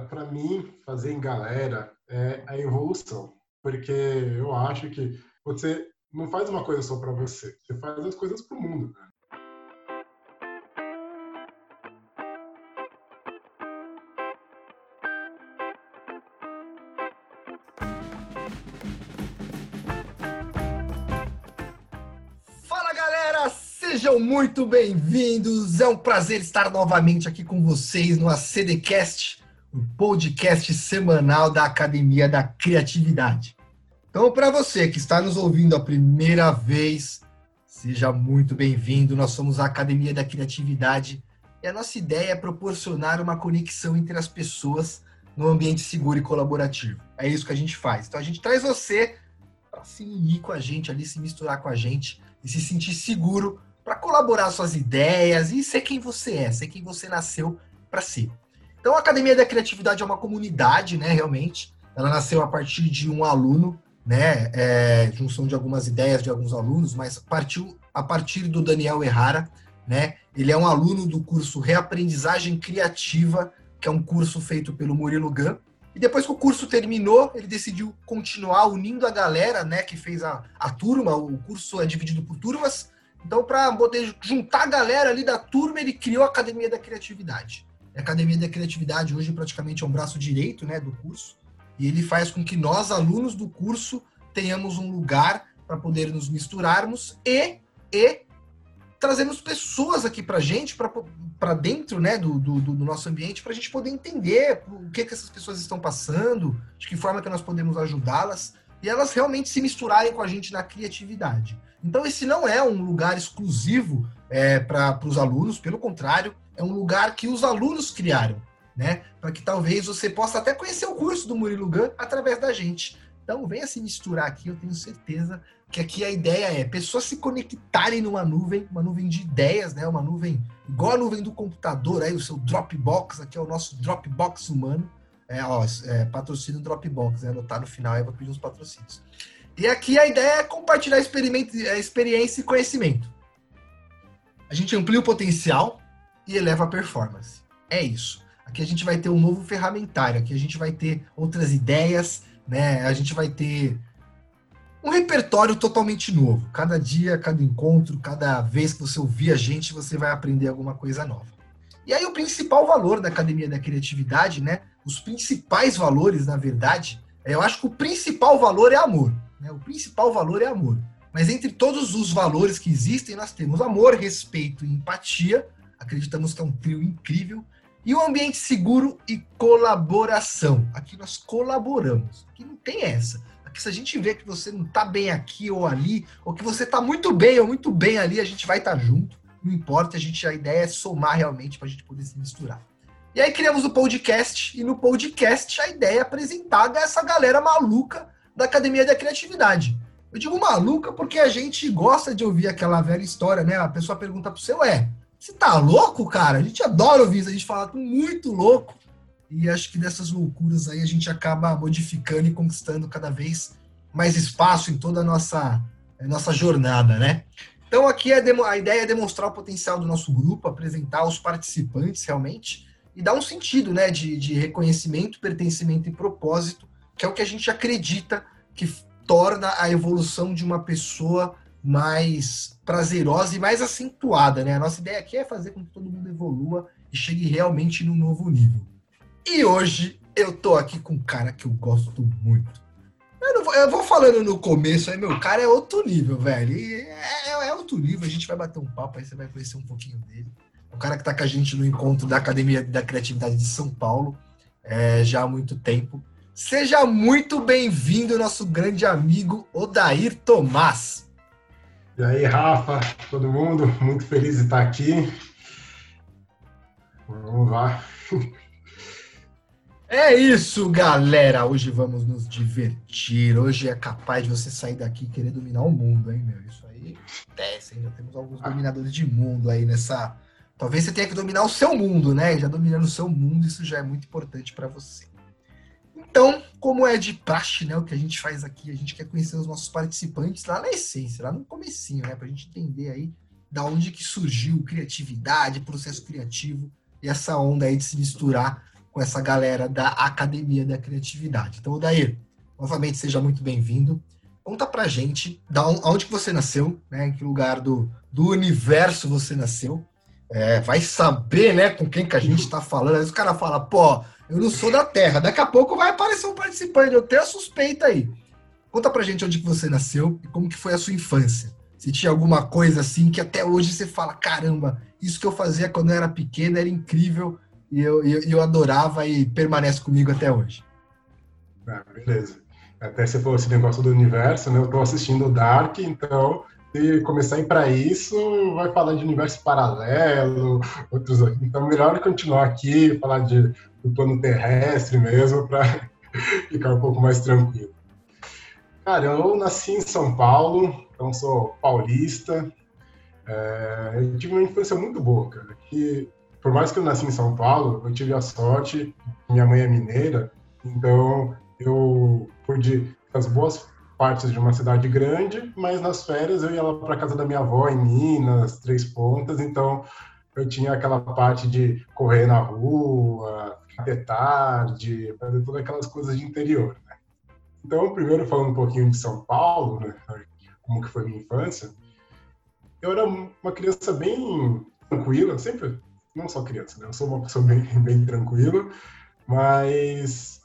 para mim, fazer em galera é a evolução. Porque eu acho que você não faz uma coisa só para você, você faz as coisas para o mundo. Né? Sejam muito bem-vindos. É um prazer estar novamente aqui com vocês no ACDcast, o podcast semanal da Academia da Criatividade. Então, para você que está nos ouvindo a primeira vez, seja muito bem-vindo. Nós somos a Academia da Criatividade e a nossa ideia é proporcionar uma conexão entre as pessoas no ambiente seguro e colaborativo. É isso que a gente faz. Então, a gente traz você para se unir com a gente ali, se misturar com a gente e se sentir seguro para colaborar suas ideias e ser quem você é, ser quem você nasceu para ser. Então, a Academia da Criatividade é uma comunidade, né, realmente. Ela nasceu a partir de um aluno, né, é, junção de algumas ideias de alguns alunos, mas partiu a partir do Daniel Errara, né? Ele é um aluno do curso Reaprendizagem Criativa, que é um curso feito pelo Murilo Gun. E depois que o curso terminou, ele decidiu continuar unindo a galera, né, que fez a, a turma. O curso é dividido por turmas, então, para poder juntar a galera ali da turma, ele criou a Academia da Criatividade. A Academia da Criatividade hoje praticamente é um braço direito né, do curso, e ele faz com que nós, alunos do curso, tenhamos um lugar para poder nos misturarmos e, e trazermos pessoas aqui para gente, para dentro né, do, do, do nosso ambiente, para a gente poder entender o que, que essas pessoas estão passando, de que forma que nós podemos ajudá-las, e elas realmente se misturarem com a gente na criatividade. Então, esse não é um lugar exclusivo é, para os alunos, pelo contrário, é um lugar que os alunos criaram, né? Para que talvez você possa até conhecer o curso do Murilo Gun através da gente. Então, venha se misturar aqui, eu tenho certeza que aqui a ideia é pessoas se conectarem numa nuvem, uma nuvem de ideias, né? Uma nuvem igual a nuvem do computador, aí o seu Dropbox, aqui é o nosso Dropbox humano. É, ó, é, patrocínio Dropbox, né? Anotar no final, aí eu vou pedir uns patrocínios. E aqui a ideia é compartilhar experiência e conhecimento. A gente amplia o potencial e eleva a performance. É isso. Aqui a gente vai ter um novo ferramentário, aqui a gente vai ter outras ideias, né? A gente vai ter um repertório totalmente novo. Cada dia, cada encontro, cada vez que você ouvir a gente, você vai aprender alguma coisa nova. E aí o principal valor da Academia da Criatividade, né? Os principais valores, na verdade, eu acho que o principal valor é amor. Né? O principal valor é amor. Mas entre todos os valores que existem, nós temos amor, respeito e empatia. Acreditamos que é um trio incrível. E um ambiente seguro e colaboração. Aqui nós colaboramos. Aqui não tem essa. Aqui se a gente vê que você não está bem aqui ou ali, ou que você está muito bem ou muito bem ali, a gente vai estar tá junto. Não importa, a gente a ideia é somar realmente para a gente poder se misturar. E aí criamos o podcast, e no podcast a ideia é apresentar essa galera maluca da Academia da Criatividade. Eu digo maluca porque a gente gosta de ouvir aquela velha história, né? A pessoa pergunta pro seu, é, você tá louco, cara? A gente adora ouvir isso, a gente fala muito louco. E acho que dessas loucuras aí a gente acaba modificando e conquistando cada vez mais espaço em toda a nossa, a nossa jornada, né? Então aqui é a ideia é demonstrar o potencial do nosso grupo, apresentar os participantes realmente e dar um sentido né, de, de reconhecimento, pertencimento e propósito que é o que a gente acredita que torna a evolução de uma pessoa mais prazerosa e mais acentuada, né? A nossa ideia aqui é fazer com que todo mundo evolua e chegue realmente num novo nível. E hoje eu tô aqui com um cara que eu gosto muito. Eu, vou, eu vou, falando no começo aí, meu cara é outro nível, velho. É, é, é, outro nível, a gente vai bater um papo, aí você vai conhecer um pouquinho dele. O cara que tá com a gente no encontro da Academia da Criatividade de São Paulo é, já há muito tempo. Seja muito bem-vindo, nosso grande amigo Odair Tomás. E aí, Rafa, todo mundo, muito feliz de estar aqui. Vamos lá. É isso, galera. Hoje vamos nos divertir. Hoje é capaz de você sair daqui e querer dominar o mundo, hein, meu? Isso aí acontece, hein? Já temos alguns dominadores de mundo aí nessa. Talvez você tenha que dominar o seu mundo, né? Já dominando o seu mundo, isso já é muito importante para você. Então, como é de praxe, né, o que a gente faz aqui, a gente quer conhecer os nossos participantes lá na essência, lá no comecinho, né, para a gente entender aí da onde que surgiu criatividade, processo criativo e essa onda aí de se misturar com essa galera da Academia da Criatividade. Então, Odair, novamente seja muito bem-vindo. Conta pra gente da onde que você nasceu, né? Em que lugar do, do universo você nasceu. É, vai saber, né, com quem que a gente está falando. Aí os caras falam, pô, eu não sou da Terra. Daqui a pouco vai aparecer um participante. Eu tenho a suspeita aí. Conta pra gente onde que você nasceu e como que foi a sua infância. Se tinha alguma coisa assim que até hoje você fala, caramba, isso que eu fazia quando eu era pequeno era incrível e eu, eu, eu adorava e permanece comigo até hoje. Ah, beleza. Até você falou esse negócio do universo, né? Eu tô assistindo o Dark, então se começar a ir para isso, vai falar de universo paralelo, outros. Então, melhor continuar aqui, falar de, do plano terrestre mesmo, para ficar um pouco mais tranquilo. Cara, eu nasci em São Paulo, então sou paulista. É, eu tive uma infância muito boa, cara. Que, por mais que eu nasci em São Paulo, eu tive a sorte, minha mãe é mineira, então eu pude as boas partes de uma cidade grande, mas nas férias eu ia lá para casa da minha avó em Minas, Três Pontas, então eu tinha aquela parte de correr na rua, até tarde, fazer todas aquelas coisas de interior. Né? Então, primeiro falando um pouquinho de São Paulo, né, como que foi minha infância, eu era uma criança bem tranquila, sempre, não só criança, né, eu sou uma pessoa bem, bem tranquila, mas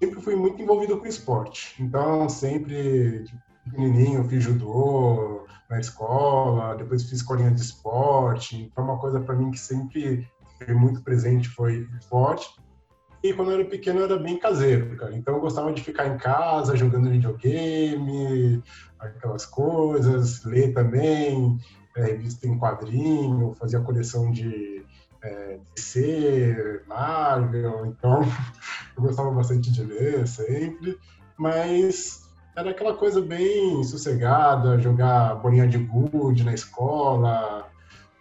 sempre fui muito envolvido com esporte. Então, sempre pequenininho, fiz judô na escola, depois fiz escolinha de esporte. Então, uma coisa para mim que sempre foi muito presente foi esporte. E quando eu era pequeno, eu era bem caseiro, cara. Então, eu gostava de ficar em casa, jogando videogame, aquelas coisas, ler também, é, revista em quadrinho, fazia coleção de é, DC, Marvel, então eu gostava bastante de ler sempre, mas era aquela coisa bem sossegada, jogar bolinha de gude na escola,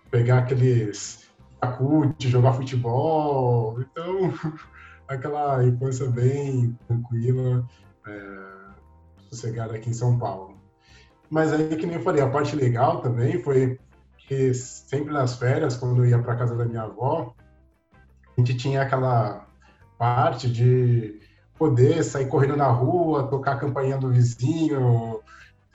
pegar aqueles Yakut, jogar futebol, então aquela infância bem tranquila, é, sossegada aqui em São Paulo. Mas aí, que nem eu falei, a parte legal também foi que sempre nas férias, quando eu ia para casa da minha avó, a gente tinha aquela parte de poder sair correndo na rua, tocar a campainha do vizinho,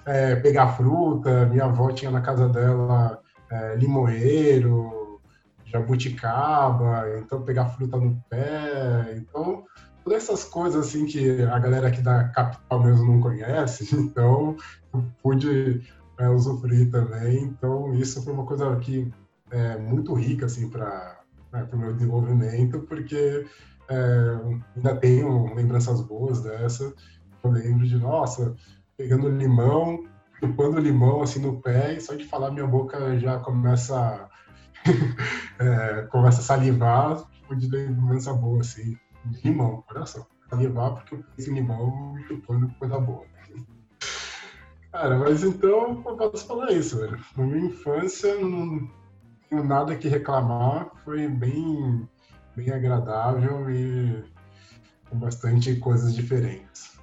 é, pegar fruta. Minha avó tinha na casa dela é, limoeiro, jabuticaba, então pegar fruta no pé. Então, todas essas coisas assim que a galera aqui da capital mesmo não conhece. Então, eu pude é, usufruir também. Então, isso foi uma coisa que é muito rica assim para né, o meu desenvolvimento, porque é, ainda tenho lembranças boas dessa. Eu lembro de, nossa, pegando limão, chupando limão assim no pé, e só de falar minha boca já começa, é, começa a salivar, tipo, de lembrança boa, assim, limão, só. Salivar porque eu fiz limão chupando coisa boa. Cara, mas então eu posso falar isso, velho. Na minha infância não tenho nada que reclamar, foi bem, bem agradável e com bastante coisas diferentes.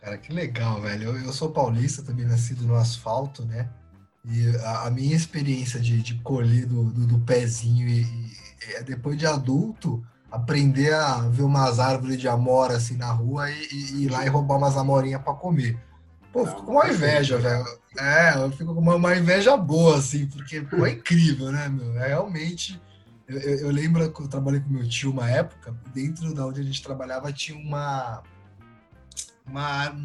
Cara, que legal, velho. Eu, eu sou paulista, também nascido no asfalto, né? E a, a minha experiência de, de colher do, do, do pezinho e, e, depois de adulto, aprender a ver umas árvores de amora assim na rua e, e ir lá e roubar umas amorinhas para comer. Pô, fico com uma inveja, velho. É, eu fico com uma, uma, inveja boa, assim, porque pô, é incrível, né, meu? É realmente. Eu, eu, lembro que eu trabalhei com meu tio uma época, dentro da onde a gente trabalhava tinha uma. uma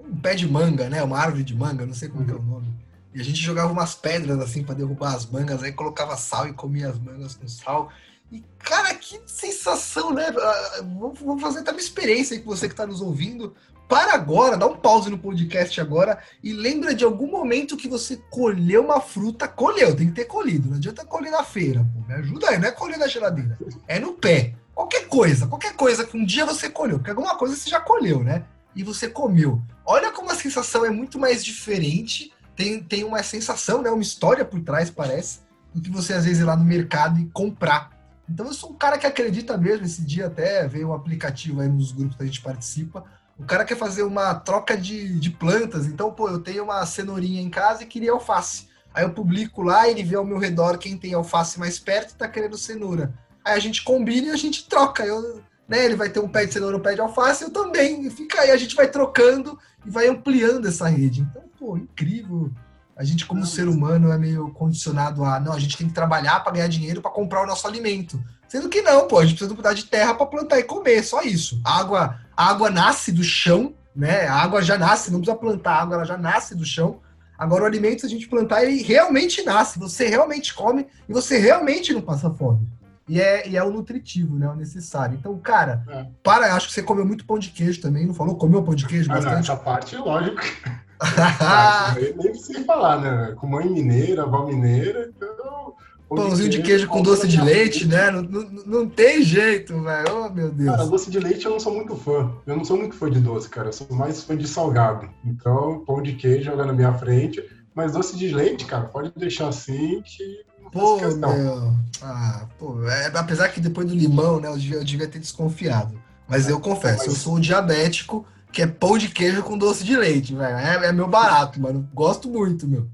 um pé de manga, né? Uma árvore de manga, não sei como uhum. é o nome. E a gente jogava umas pedras assim para derrubar as mangas, aí colocava sal e comia as mangas com sal. E, cara, que sensação, né? Ah, vou fazer até uma experiência aí com você que está nos ouvindo. Para agora, dá um pause no podcast agora e lembra de algum momento que você colheu uma fruta. Colheu, tem que ter colhido. Não adianta colher na feira. Pô, me ajuda aí, não é colher na geladeira. É no pé. Qualquer coisa, qualquer coisa que um dia você colheu, porque alguma coisa você já colheu, né? E você comeu. Olha como a sensação é muito mais diferente. Tem, tem uma sensação, né? Uma história por trás, parece, do que você às vezes ir lá no mercado e comprar então eu sou um cara que acredita mesmo. Esse dia até veio um aplicativo aí nos grupos que a gente participa. O cara quer fazer uma troca de, de plantas. Então, pô, eu tenho uma cenourinha em casa e queria alface. Aí eu publico lá, ele vê ao meu redor quem tem alface mais perto e tá querendo cenoura. aí a gente combina e a gente troca. Eu, né, ele vai ter um pé de cenoura, um pé de alface, eu também. E fica aí, a gente vai trocando e vai ampliando essa rede. Então, pô, incrível. A gente, como ser humano, é meio condicionado a, não, a gente tem que trabalhar para ganhar dinheiro para comprar o nosso alimento. Sendo que não, pô, a gente precisa mudar de terra para plantar e comer, só isso. Água, a água nasce do chão, né? A água já nasce, não precisa plantar água, ela já nasce do chão. Agora, o alimento, se a gente plantar, ele realmente nasce, você realmente come e você realmente não passa fome. E é, e é o nutritivo, né? O necessário. Então, cara, é. para, acho que você comeu muito pão de queijo também, não falou? Comeu pão de queijo ah, bastante? essa parte, lógico. nem precisa falar, né? Com mãe mineira, avó mineira, então. Pãozinho de queijo com doce de leite, né? Não, não, tem jeito, velho. Oh, meu Deus. Cara, doce de leite eu não sou muito fã. Eu não sou muito fã de doce, cara. Eu sou mais fã de salgado. Então, pão de queijo joga na minha frente. Mas doce de leite, cara, pode deixar assim que. Pô, meu. Ah, pô, é, apesar que depois do limão, né, eu devia, eu devia ter desconfiado. Mas eu confesso, eu sou um diabético que é pão de queijo com doce de leite, velho. É, é meu barato, mano. Gosto muito, meu.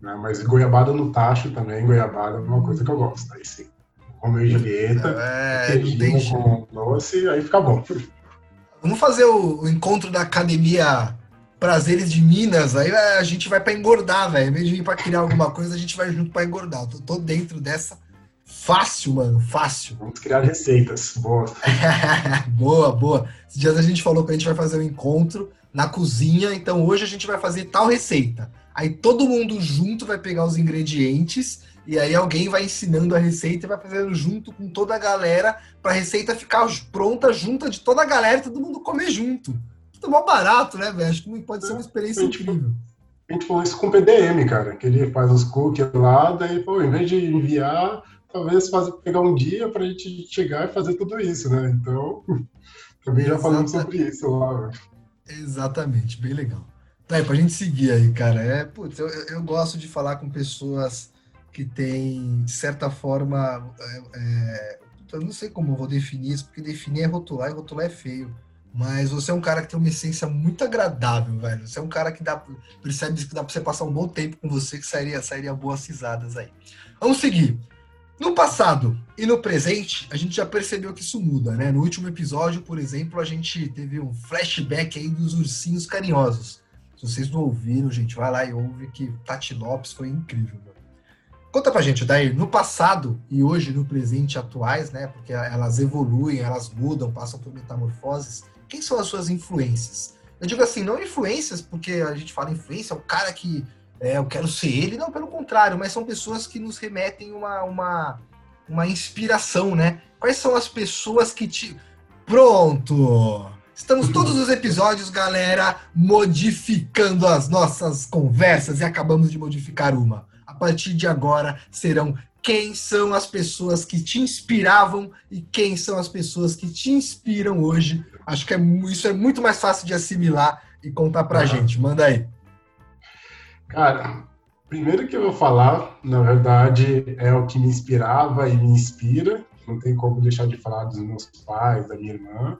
Não, mas goiabada no tacho também, goiabada é uma coisa que eu gosto. Aí sim. Romeu e Julieta, é, queijinho com doce, aí fica bom. Vamos fazer o, o, encontro da academia Prazeres de Minas, aí a gente vai para engordar, velho. Em vez de vir para criar alguma coisa, a gente vai junto para engordar. Tô, tô dentro dessa. Fácil, mano, fácil. Vamos criar receitas. Boa. boa, boa. Esses dias a gente falou que a gente vai fazer um encontro na cozinha, então hoje a gente vai fazer tal receita. Aí todo mundo junto vai pegar os ingredientes e aí alguém vai ensinando a receita e vai fazendo junto com toda a galera para a receita ficar pronta junta de toda a galera e todo mundo comer junto. Tudo mó barato, né, velho? Acho que pode ser uma experiência incrível. A gente falou isso com o PDM, cara, que ele faz os cookies lá, daí, pô, em vez de enviar, talvez fazer, pegar um dia para a gente chegar e fazer tudo isso, né? Então, também já falamos sobre isso lá. Exatamente, bem legal. Aí, pra gente seguir aí, cara. É, putz, eu, eu gosto de falar com pessoas que têm, de certa forma, é, é, eu não sei como eu vou definir isso, porque definir é rotular e rotular é feio. Mas você é um cara que tem uma essência muito agradável, velho. Você é um cara que dá, percebe que dá pra você passar um bom tempo com você, que sairia, sairia boas risadas aí. Vamos seguir. No passado e no presente, a gente já percebeu que isso muda, né? No último episódio, por exemplo, a gente teve um flashback aí dos ursinhos carinhosos. Se vocês não ouviram, gente, vai lá e ouve que Tati Lopes foi incrível. Conta pra gente, Daí, no passado e hoje, no presente atuais, né? Porque elas evoluem, elas mudam, passam por metamorfoses. Quem são as suas influências? Eu digo assim, não influências, porque a gente fala influência, é o cara que é, eu quero ser ele, não, pelo contrário, mas são pessoas que nos remetem uma, uma, uma inspiração, né? Quais são as pessoas que te. Pronto! Estamos todos os episódios, galera, modificando as nossas conversas e acabamos de modificar uma. A partir de agora serão quem são as pessoas que te inspiravam e quem são as pessoas que te inspiram hoje. Acho que é, isso é muito mais fácil de assimilar e contar pra uhum. gente. Manda aí. Cara, primeiro que eu vou falar, na verdade, é o que me inspirava e me inspira. Não tem como deixar de falar dos meus pais, da minha irmã,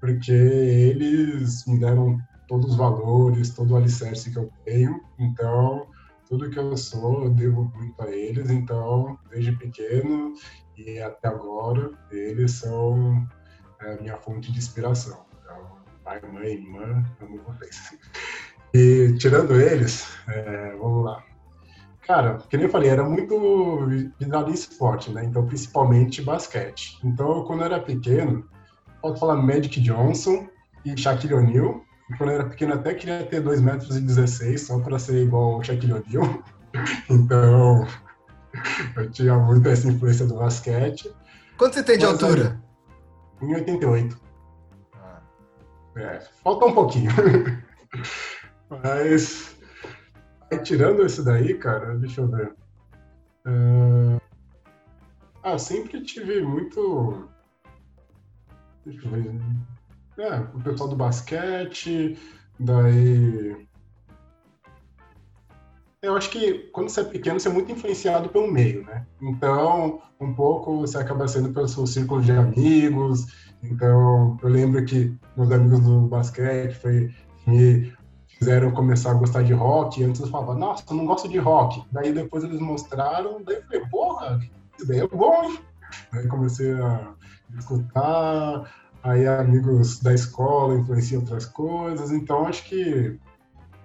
porque eles me deram todos os valores, todo o alicerce que eu tenho. Então, tudo que eu sou, eu devo muito a eles. Então, desde pequeno e até agora, eles são a minha fonte de inspiração. Então, pai, mãe, irmã, amo vocês. E tirando eles, é, vamos lá. Cara, que nem eu falei, era muito visado em esporte, né? Então, principalmente basquete. Então, quando eu era pequeno, posso falar Magic Johnson e Shaquille O'Neal. Quando eu era pequeno, até queria ter 2 metros e 16, só para ser igual ao Shaquille O'Neal. Então, eu tinha muito essa influência do basquete. Quanto você tem de Mas, altura? 1,88. Ah. É, falta um pouquinho. Mas, tirando esse daí, cara, deixa eu ver. Uh... Ah, sempre tive muito. Deixa eu ver. É, o pessoal do basquete, daí. Eu acho que quando você é pequeno, você é muito influenciado pelo meio, né? Então, um pouco você acaba sendo pelo seu círculo de amigos. Então, eu lembro que meus amigos do basquete foi me fizeram começar a gostar de rock, antes eu falava, nossa, eu não gosto de rock. Daí depois eles mostraram, daí eu falei, porra, isso daí é bom, hein? Aí comecei a escutar, aí amigos da escola influenciam outras coisas, então acho que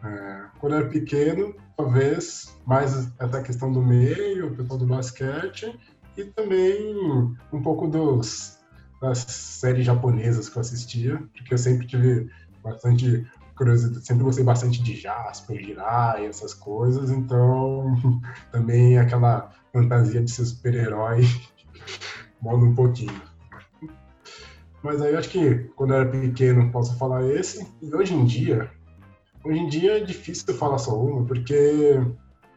é, quando era pequeno, talvez mais essa questão do meio, o pessoal do basquete, e também um pouco dos, das séries japonesas que eu assistia, porque eu sempre tive bastante curiosidade, sempre gostei bastante de Jasper, Jirai, essas coisas, então também aquela fantasia de ser super-herói mola um pouquinho. Mas aí eu acho que quando eu era pequeno posso falar esse, e hoje em dia, hoje em dia é difícil falar só uma, porque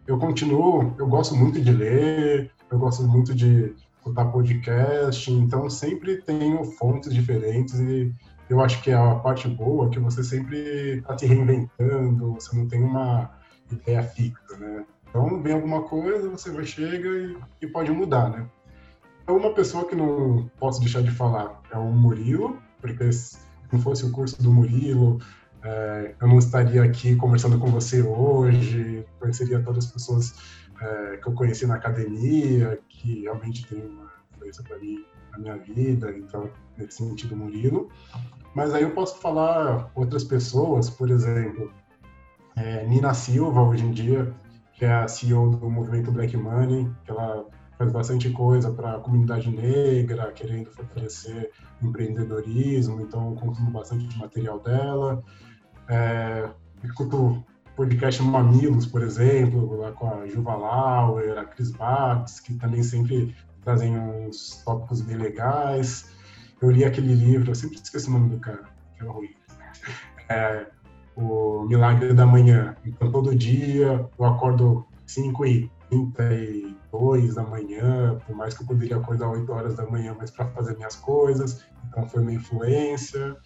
eu continuo, eu gosto muito de ler, eu gosto muito de escutar podcast, então sempre tenho fontes diferentes e eu acho que a parte boa é que você sempre está se reinventando, você não tem uma ideia fixa, né? Então vem alguma coisa, você vai chega e, e pode mudar, né? Então uma pessoa que não posso deixar de falar é o Murilo, porque se não fosse o curso do Murilo, é, eu não estaria aqui conversando com você hoje, conheceria todas as pessoas é, que eu conheci na academia, que realmente tem uma influência para mim na minha vida, então, nesse sentido, Murilo. Mas aí eu posso falar outras pessoas, por exemplo, é, Nina Silva, hoje em dia, que é a CEO do movimento Black Money, que ela faz bastante coisa para a comunidade negra, querendo fortalecer o empreendedorismo, então eu consumo bastante material dela. É, escuto podcast Mamilos, por exemplo, lá com a Juva Lauer, a Cris Bates, que também sempre trazem uns tópicos bem legais. Eu li aquele livro, eu sempre esqueço o nome do cara, que é ruim. É, o Milagre da Manhã. Então, todo dia eu acordo 5 e 32 da manhã, por mais que eu poderia acordar 8 horas da manhã, mas para fazer minhas coisas. Então, foi uma influência.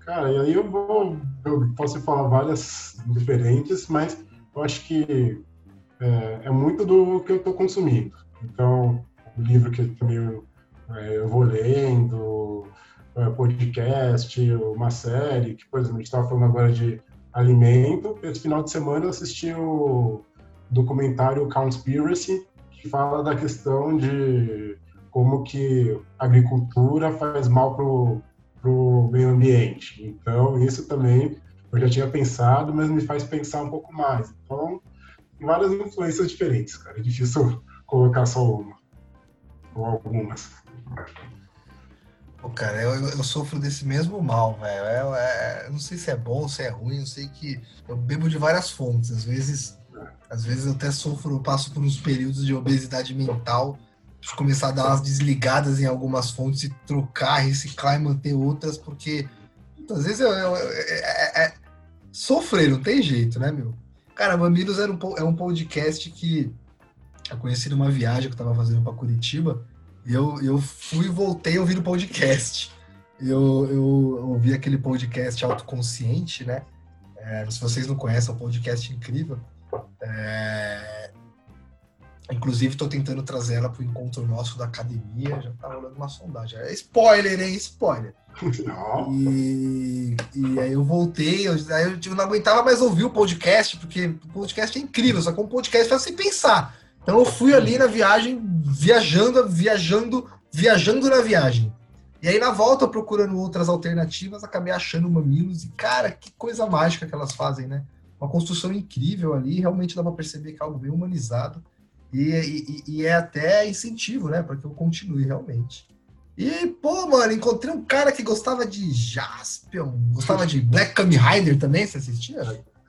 Cara, e aí eu vou, eu posso falar várias diferentes, mas eu acho que é, é muito do que eu estou consumindo. Então, o livro que também eu, é, eu vou lendo, é, podcast, uma série, que, por exemplo, a gente estava falando agora de alimento. Esse final de semana eu assisti o documentário Conspiracy, que fala da questão de como que a agricultura faz mal para o meio ambiente. Então, isso também eu já tinha pensado, mas me faz pensar um pouco mais. Então, várias influências diferentes, cara. É difícil colocar só uma ou algumas. Pô, cara, eu, eu sofro desse mesmo mal, velho. Eu, é, não sei se é bom, se é ruim, eu sei que eu bebo de várias fontes. Às vezes, às vezes eu até sofro, passo por uns períodos de obesidade mental de começar a dar umas desligadas em algumas fontes e trocar, reciclar e manter outras, porque às vezes eu, eu, eu é, é, sofrer, não tem jeito, né, meu? Cara, Mamilos era um, é um podcast que eu conheci numa viagem que eu tava fazendo para Curitiba, e eu, eu fui e voltei ouvindo podcast. Eu, eu ouvi aquele podcast autoconsciente, né? É, se vocês não conhecem, é um podcast incrível. É, Inclusive, estou tentando trazer ela para o encontro nosso da academia. Já tá rolando uma sondagem. É spoiler, hein? Spoiler. E, e aí eu voltei, eu, aí eu tipo, não aguentava mais ouvir o podcast, porque o podcast é incrível, só que um podcast faz sem pensar. Então eu fui ali na viagem, viajando, viajando, viajando na viagem. E aí na volta, procurando outras alternativas, acabei achando mamilos. E, cara, que coisa mágica que elas fazem, né? Uma construção incrível ali, realmente dá para perceber que é algo bem humanizado. E, e, e, é até incentivo, né, para que eu continue realmente. E, pô, mano, encontrei um cara que gostava de Jaspion, gostava de Black Kamen Rider também, você assistia?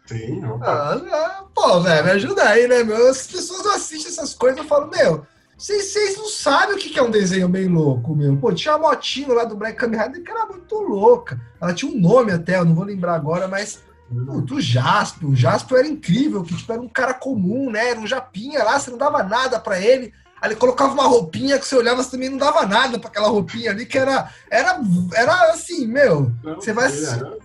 Sim, ah, ah, Pô, velho, me ajuda aí, né, meu? As pessoas não assistem essas coisas, eu falo, meu, vocês não sabem o que é um desenho bem louco, meu. Pô, tinha a motinho lá do Black Kamen Rider que era muito louca. Ela tinha um nome até, eu não vou lembrar agora, mas do Jasper. O Jasper era incrível, que tipo, era um cara comum, né? Era um japinha lá, você não dava nada para ele. Aí ele colocava uma roupinha que você olhava, você também não dava nada para aquela roupinha ali, que era, era, era assim, meu. Você vai.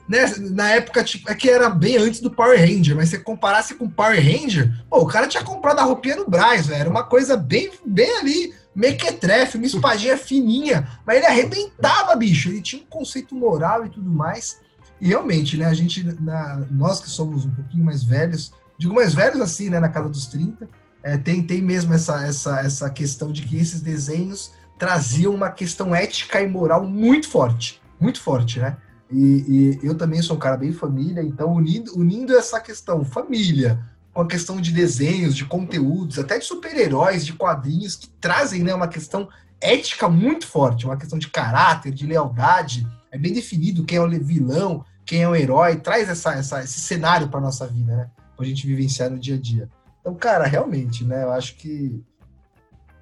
Né, na época, tipo, é que era bem antes do Power Ranger, mas se você comparasse com o Power Ranger, pô, o cara tinha comprado a roupinha no Braz, velho. Era uma coisa bem, bem ali, mequetrefe, uma espadinha fininha. Mas ele arrebentava, bicho. Ele tinha um conceito moral e tudo mais. E realmente, né, a gente, na, nós que somos um pouquinho mais velhos, digo mais velhos assim, né, na casa dos 30, é, tem, tem mesmo essa, essa, essa questão de que esses desenhos traziam uma questão ética e moral muito forte, muito forte, né? E, e, eu também sou um cara bem família, então unindo, unindo essa questão família com a questão de desenhos, de conteúdos, até de super-heróis, de quadrinhos, que trazem né, uma questão ética muito forte, uma questão de caráter, de lealdade. É bem definido quem é o vilão, quem é o herói, traz essa, essa esse cenário para nossa vida, né? Pra gente vivenciar no dia a dia. Então, cara, realmente, né? Eu acho que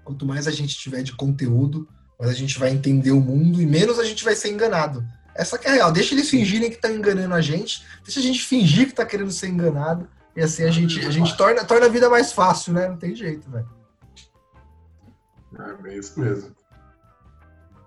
quanto mais a gente tiver de conteúdo, mais a gente vai entender o mundo e menos a gente vai ser enganado. Essa que é a real. Deixa eles fingirem que estão enganando a gente, deixa a gente fingir que está querendo ser enganado, e assim a gente, a gente torna, torna a vida mais fácil, né? Não tem jeito, velho. É isso mesmo.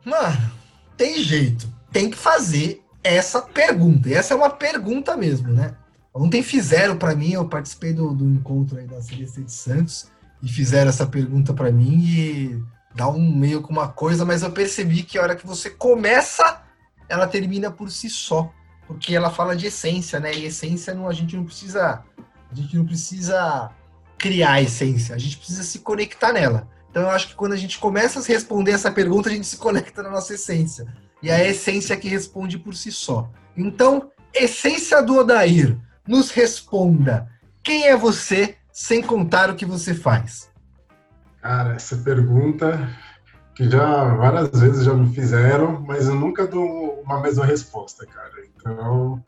Mano, tem jeito. Tem que fazer essa pergunta. E essa é uma pergunta mesmo, né? Ontem fizeram para mim, eu participei do, do encontro aí da CDC de Santos, e fizeram essa pergunta para mim e dá um meio com uma coisa, mas eu percebi que a hora que você começa ela termina por si só, porque ela fala de essência, né? E essência não, a gente não precisa, a gente não precisa criar a essência, a gente precisa se conectar nela. Então eu acho que quando a gente começa a responder essa pergunta, a gente se conecta na nossa essência. E a essência é que responde por si só. Então, essência do Odair, nos responda. Quem é você sem contar o que você faz? Cara, essa pergunta que já várias vezes já me fizeram, mas eu nunca dou uma mesma resposta, cara. Então,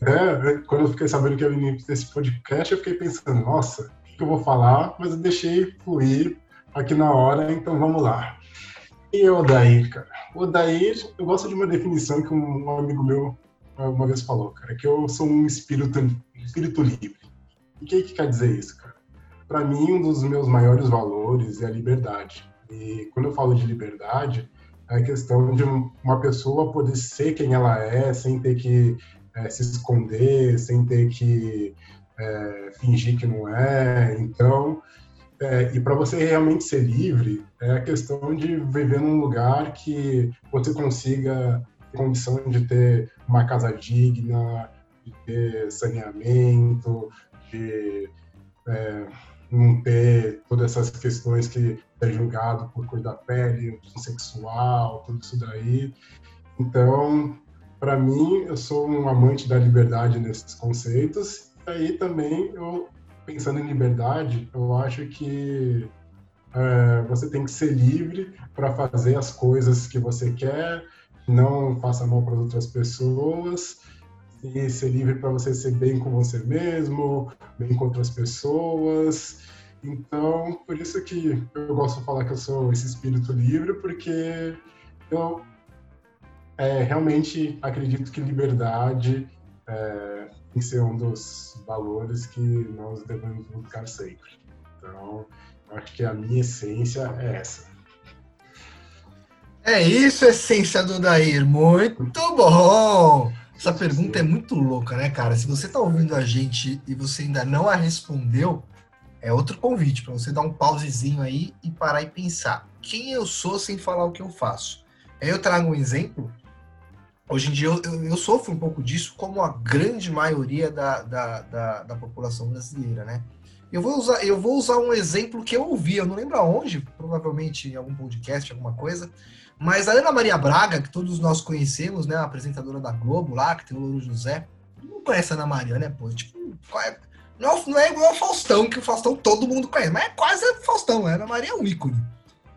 é, quando eu fiquei sabendo que ia vir esse podcast, eu fiquei pensando, nossa, o que eu vou falar? Mas eu deixei fluir aqui na hora, então vamos lá. E o Odair, cara? O Odair, eu gosto de uma definição que um amigo meu uma vez falou, cara, que eu sou um espírito, espírito livre. E o que, que quer dizer isso, cara? Para mim, um dos meus maiores valores é a liberdade. E quando eu falo de liberdade, é a questão de uma pessoa poder ser quem ela é, sem ter que é, se esconder, sem ter que é, fingir que não é. Então, é, e para você realmente ser livre, é a questão de viver num lugar que você consiga ter condição de ter uma casa digna, de ter saneamento, de é, não ter todas essas questões que é julgado por cor da pele, sexual, tudo isso daí. Então, para mim, eu sou um amante da liberdade nesses conceitos. E aí também, eu, pensando em liberdade, eu acho que é, você tem que ser livre para fazer as coisas que você quer, não faça mal para outras pessoas, e ser livre para você ser bem com você mesmo, bem com outras pessoas. Então, por isso que eu gosto de falar que eu sou esse espírito livre, porque eu é, realmente acredito que liberdade é, que ser um dos valores que nós devemos buscar sempre. Então, acho que a minha essência é essa. É isso, essência do Dair. Muito bom! Essa pergunta é muito louca, né, cara? Se você está ouvindo a gente e você ainda não a respondeu, é outro convite para você dar um pausezinho aí e parar e pensar. Quem eu sou sem falar o que eu faço? Aí eu trago um exemplo. Hoje em dia eu, eu, eu sofro um pouco disso, como a grande maioria da, da, da, da, população brasileira, né? Eu vou, usar, eu vou usar um exemplo que eu ouvi, eu não lembro aonde, provavelmente em algum podcast, alguma coisa, mas a Ana Maria Braga, que todos nós conhecemos, né? A apresentadora da Globo lá, que tem o Louro José. Não conhece a Ana Maria, né, pô? Tipo, é, não, não é igual ao Faustão, que o Faustão todo mundo conhece, mas é quase Faustão. A Ana Maria é um ícone.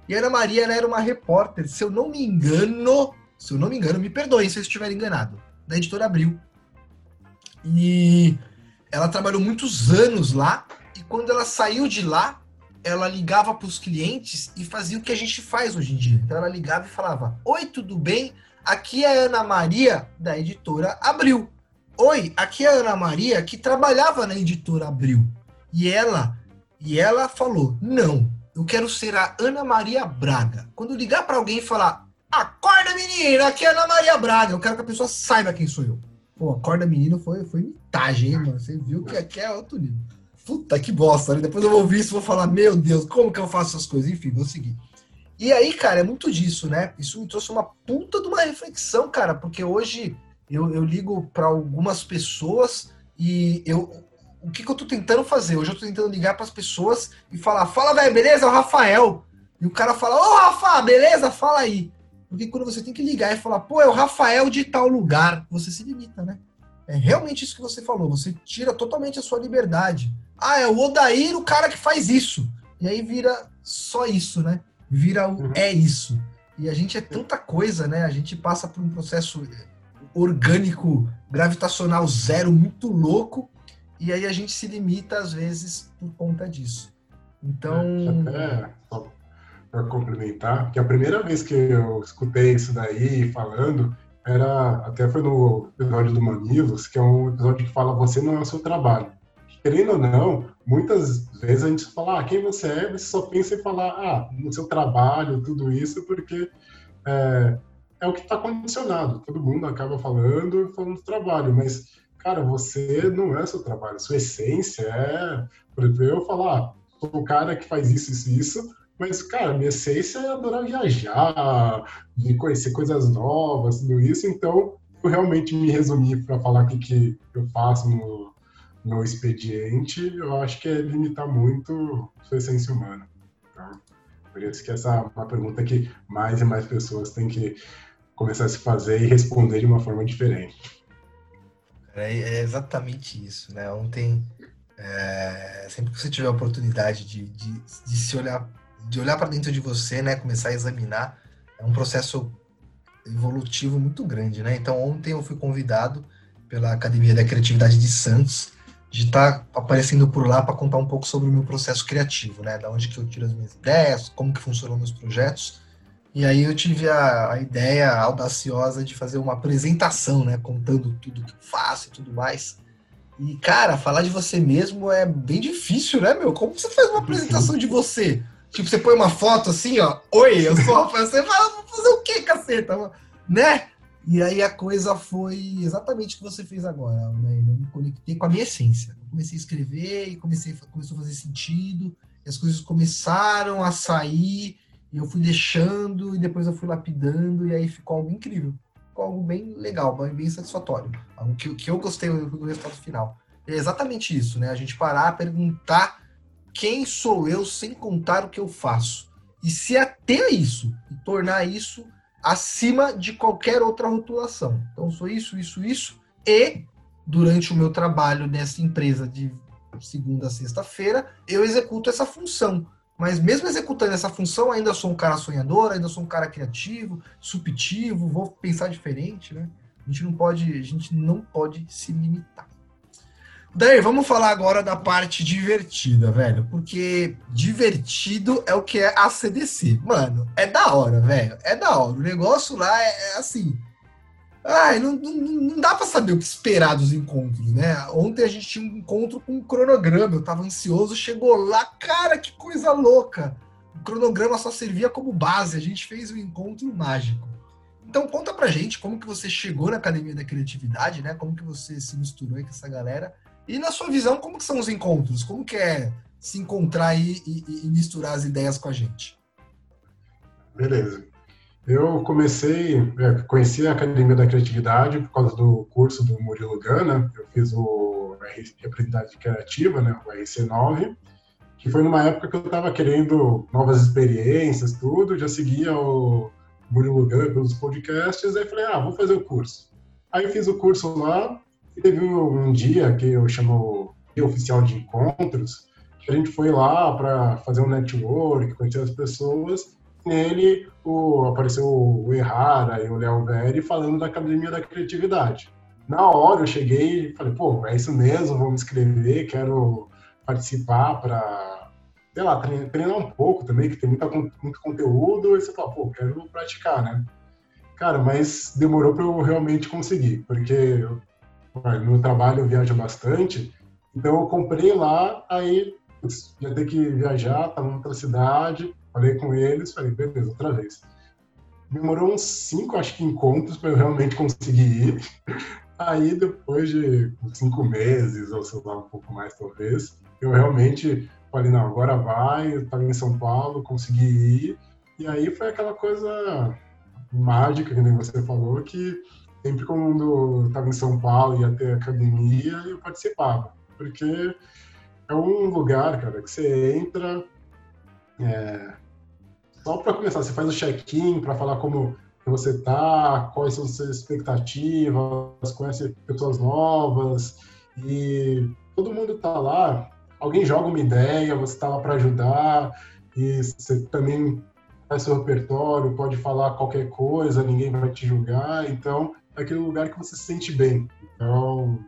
E a Ana Maria ela era uma repórter, se eu não me engano, se eu não me engano, me perdoem se eu estiver enganado, da editora Abril. E ela trabalhou muitos anos lá, e quando ela saiu de lá, ela ligava para os clientes e fazia o que a gente faz hoje em dia. Então ela ligava e falava: Oi, tudo bem? Aqui é a Ana Maria, da editora Abril. Oi, aqui é a Ana Maria, que trabalhava na editora Abril. E ela, e ela falou: Não, eu quero ser a Ana Maria Braga. Quando ligar para alguém e falar: Acorda, menina, aqui é Ana Maria Braga, eu quero que a pessoa saiba quem sou eu. Pô, acorda, menino, foi, foi mitagem, hein, mano? Você viu que aqui é outro nível. Puta que bosta, né? Depois eu vou ouvir isso e vou falar, meu Deus, como que eu faço essas coisas? Enfim, vou seguir. E aí, cara, é muito disso, né? Isso me trouxe uma puta de uma reflexão, cara, porque hoje eu, eu ligo para algumas pessoas e eu. O que, que eu tô tentando fazer? Hoje eu tô tentando ligar para as pessoas e falar: fala, velho, beleza? É o Rafael. E o cara fala, ô Rafa, beleza? Fala aí. Porque quando você tem que ligar e falar, pô, é o Rafael de tal lugar, você se limita, né? É realmente isso que você falou, você tira totalmente a sua liberdade. Ah, é o Odair o cara que faz isso. E aí vira só isso, né? Vira o uhum. é isso. E a gente é tanta coisa, né? A gente passa por um processo orgânico, gravitacional zero, muito louco, e aí a gente se limita às vezes por conta disso. Então. É, para complementar, que a primeira vez que eu escutei isso daí falando, era até foi no episódio do Mamilos, que é um episódio que fala você não é o seu trabalho. Querendo ou não, muitas vezes a gente fala, ah, quem você é, você só pensa em falar, ah, no seu trabalho, tudo isso, porque é, é o que está condicionado. Todo mundo acaba falando, falando do trabalho, mas, cara, você não é seu trabalho. Sua essência é, por exemplo, eu falar, ah, sou o cara que faz isso, isso, isso, mas, cara, minha essência é adorar viajar, de conhecer coisas novas, tudo isso. Então, eu realmente me resumi para falar o que, que eu faço no, no expediente. Eu acho que é limitar muito sua essência humana. Então, por isso que essa é uma pergunta que mais e mais pessoas têm que começar a se fazer e responder de uma forma diferente. É, é exatamente isso, né? Ontem, é, sempre que você tiver a oportunidade de, de, de se olhar, de olhar para dentro de você, né? Começar a examinar, é um processo evolutivo muito grande, né? Então, ontem eu fui convidado pela Academia da Criatividade de Santos de estar tá aparecendo por lá para contar um pouco sobre o meu processo criativo, né? Da onde que eu tiro as minhas ideias, como que funcionam meus projetos. E aí eu tive a, a, ideia audaciosa de fazer uma apresentação, né? Contando tudo que eu faço e tudo mais. E, cara, falar de você mesmo é bem difícil, né, meu? Como você faz uma apresentação de você? Tipo, você põe uma foto assim, ó. Oi, eu sou o Rafael. Você fala, vou fazer o quê, caceta? Né? E aí a coisa foi exatamente o que você fez agora, né? Eu me conectei com a minha essência. Eu comecei a escrever e comecei, começou a fazer sentido. E as coisas começaram a sair e eu fui deixando e depois eu fui lapidando e aí ficou algo incrível. Ficou algo bem legal, bem satisfatório. Algo que, que eu gostei do resultado final. É exatamente isso, né? A gente parar, perguntar quem sou eu sem contar o que eu faço. E se ater a isso e tornar isso acima de qualquer outra rotulação. Então, sou isso, isso, isso. E durante o meu trabalho nessa empresa de segunda a sexta-feira, eu executo essa função. Mas mesmo executando essa função, ainda sou um cara sonhador, ainda sou um cara criativo, subtivo, vou pensar diferente, né? A gente não pode, a gente não pode se limitar. Daí, vamos falar agora da parte divertida, velho. Porque divertido é o que é a CDC. Mano, é da hora, velho. É da hora. O negócio lá é, é assim. Ai, não, não, não dá para saber o que esperar dos encontros, né? Ontem a gente tinha um encontro com um cronograma, eu tava ansioso, chegou lá, cara, que coisa louca! O cronograma só servia como base, a gente fez um encontro mágico. Então conta pra gente como que você chegou na Academia da Criatividade, né? Como que você se misturou com essa galera. E na sua visão, como que são os encontros? Como que é se encontrar e, e, e misturar as ideias com a gente? Beleza. Eu comecei, é, conheci a Academia da Criatividade por causa do curso do Murilo Gana. Eu fiz o Representatividade Criativa, né, o RC9, que foi numa época que eu estava querendo novas experiências, tudo. Já seguia o Murilo Gana pelos podcasts. Aí falei, ah, vou fazer o curso. Aí fiz o curso lá. Teve um, um dia que eu chamo de oficial de encontros, que a gente foi lá para fazer um network, conhecer as pessoas nele o, apareceu o Errara e o Léo Veri falando da Academia da Criatividade. Na hora eu cheguei e falei, pô, é isso mesmo, vou me inscrever, quero participar para, sei lá, treinar um pouco também, que tem muita, muito conteúdo, e você fala, pô, quero praticar, né? Cara, mas demorou para eu realmente conseguir, porque no meu trabalho eu viajo bastante, então eu comprei lá, aí ia ter que viajar, estava em outra cidade, Falei com eles, falei, beleza, outra vez. Demorou uns cinco, acho que, encontros para eu realmente conseguir ir. Aí, depois de cinco meses, ou sei lá, um pouco mais talvez, eu realmente falei, não, agora vai, eu estava em São Paulo, consegui ir. E aí foi aquela coisa mágica, que nem você falou, que sempre quando estava em São Paulo, ia ter academia, eu participava. Porque é um lugar, cara, que você entra, é, só para começar, você faz o check-in para falar como você tá, quais são as suas expectativas, conhece pessoas novas e todo mundo tá lá. Alguém joga uma ideia, você tá lá para ajudar e você também faz seu repertório, pode falar qualquer coisa, ninguém vai te julgar. Então, aquele lugar que você se sente bem. Então,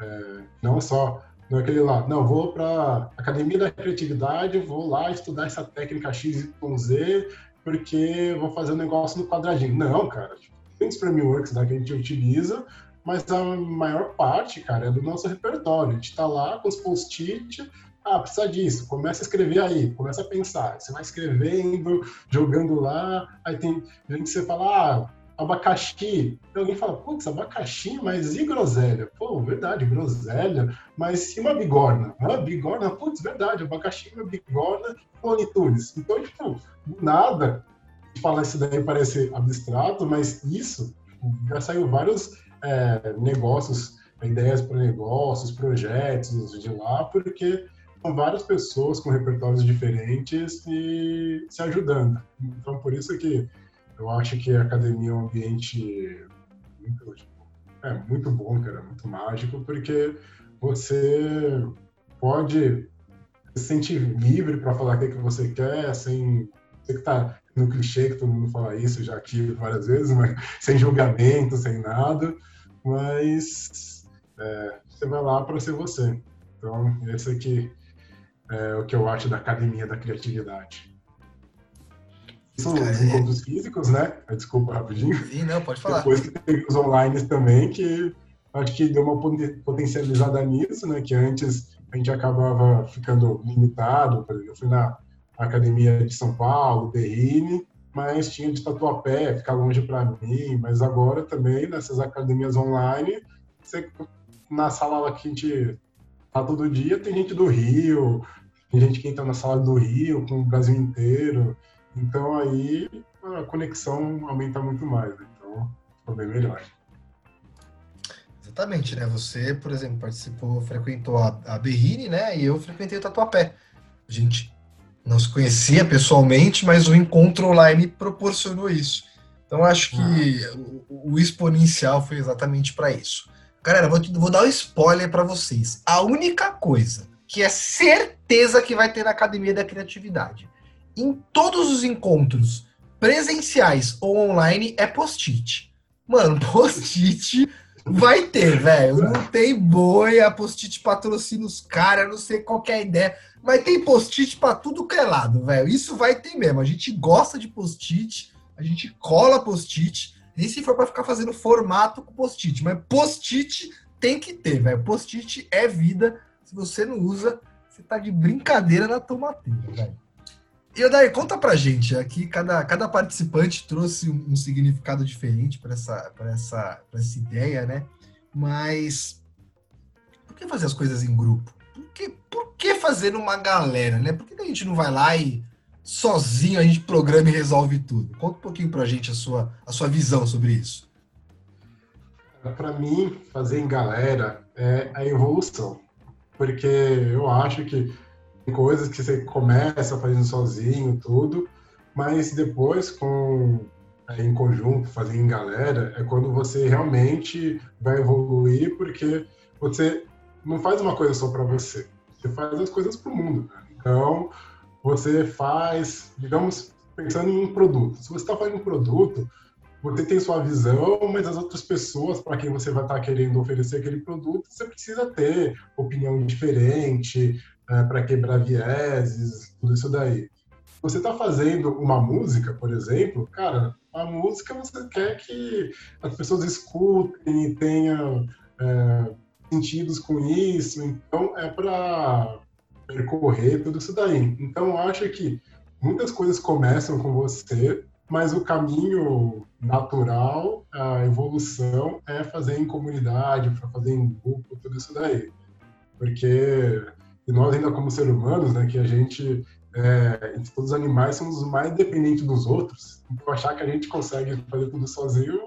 é, não só não é aquele lá, não, vou para Academia da Criatividade, vou lá estudar essa técnica X, Y, Z, porque vou fazer um negócio no quadradinho. Não, cara, tipo, tem os frameworks lá que a gente utiliza, mas a maior parte, cara, é do nosso repertório. A gente está lá com os post-it, ah, precisa disso, começa a escrever aí, começa a pensar. Você vai escrevendo, jogando lá, aí tem gente que você fala, ah, abacaxi. Alguém fala, putz, abacaxi, mas e groselha? Pô, verdade, groselha, mas e uma bigorna? Ah, bigorna, putz, verdade, abacaxi, uma bigorna, clonitudes. Então, tipo, nada falar isso daí parece abstrato, mas isso já saiu vários é, negócios, ideias para negócios, projetos de lá, porque são várias pessoas com repertórios diferentes e se ajudando. Então, por isso que eu acho que a academia é um ambiente muito, tipo, é, muito bom, cara, muito mágico, porque você pode se sentir livre para falar o que, é que você quer, sem. Você que tá no clichê que todo mundo fala isso já aqui várias vezes, mas sem julgamento, sem nada, mas é, você vai lá para ser você. Então, esse aqui é o que eu acho da academia da criatividade são os encontros físicos, né? Desculpa rapidinho. Sim, não, pode falar. Depois que tem os online também, que acho que deu uma potencializada nisso, né? Que antes a gente acabava ficando limitado. Por exemplo, eu fui na Academia de São Paulo, Berrine, mas tinha de Tatuapé, ficar longe para mim. Mas agora também, nessas academias online, você, na sala lá que a gente tá todo dia, tem gente do Rio, tem gente que entra na sala do Rio, com o Brasil inteiro. Então aí a conexão aumenta muito mais, né? então ficou bem melhor. Exatamente, né? Você, por exemplo, participou, frequentou a, a Berrine, né? E eu frequentei o Tatuapé. A gente não se conhecia pessoalmente, mas o encontro online proporcionou isso. Então acho que ah. o, o, exponencial foi exatamente para isso. Galera, vou, vou dar um spoiler para vocês. A única coisa que é certeza que vai ter na Academia da Criatividade em todos os encontros, presenciais ou online, é post-it. Mano, post-it vai ter, velho. Não tem boi, a post-it patrocina os caras, não sei qual é a ideia. Mas tem post-it pra tudo que é lado, velho. Isso vai ter mesmo. A gente gosta de post-it, a gente cola post-it. Nem se for pra ficar fazendo formato com post-it. Mas post-it tem que ter, velho. Post-it é vida. Se você não usa, você tá de brincadeira na tomateira, velho. E daí conta pra gente, aqui cada, cada participante trouxe um, um significado diferente para essa, essa, essa ideia, né? Mas por que fazer as coisas em grupo? Por que, por que fazer numa galera, né? Por que a gente não vai lá e sozinho a gente programa e resolve tudo? Conta um pouquinho pra gente a sua, a sua visão sobre isso. Para mim, fazer em galera é a evolução, porque eu acho que coisas que você começa fazendo sozinho, tudo, mas depois com é, em conjunto, fazendo em galera, é quando você realmente vai evoluir, porque você não faz uma coisa só para você, você faz as coisas para o mundo. Né? Então, você faz, digamos, pensando em um produto. Se você está fazendo um produto, você tem sua visão, mas as outras pessoas para quem você vai estar tá querendo oferecer aquele produto, você precisa ter opinião diferente, é, para quebrar vieses, tudo isso daí. Você está fazendo uma música, por exemplo, cara, a música você quer que as pessoas escutem e tenham é, sentidos com isso, então é para percorrer tudo isso daí. Então, acho que muitas coisas começam com você, mas o caminho natural, a evolução é fazer em comunidade, fazer em grupo, tudo isso daí. Porque e nós ainda como seres humanos, né, que a gente, é, entre todos os animais, somos os mais dependentes dos outros. Então, achar que a gente consegue fazer tudo sozinho,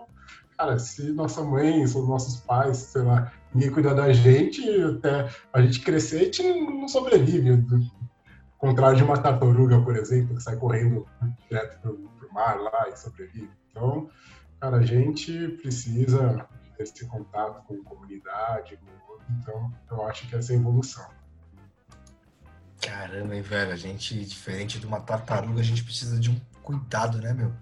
cara, se nossa mãe, se os nossos pais, sei lá, ninguém cuidar da gente, até a gente crescer, a gente não sobrevive. contrário de uma tartaruga, por exemplo, que sai correndo direto pro, pro mar lá e sobrevive. Então, cara, a gente precisa ter esse contato com a comunidade, com outro, então eu acho que essa é a evolução. Caramba, hein, velho, a gente, diferente de uma tartaruga, a gente precisa de um cuidado, né, meu?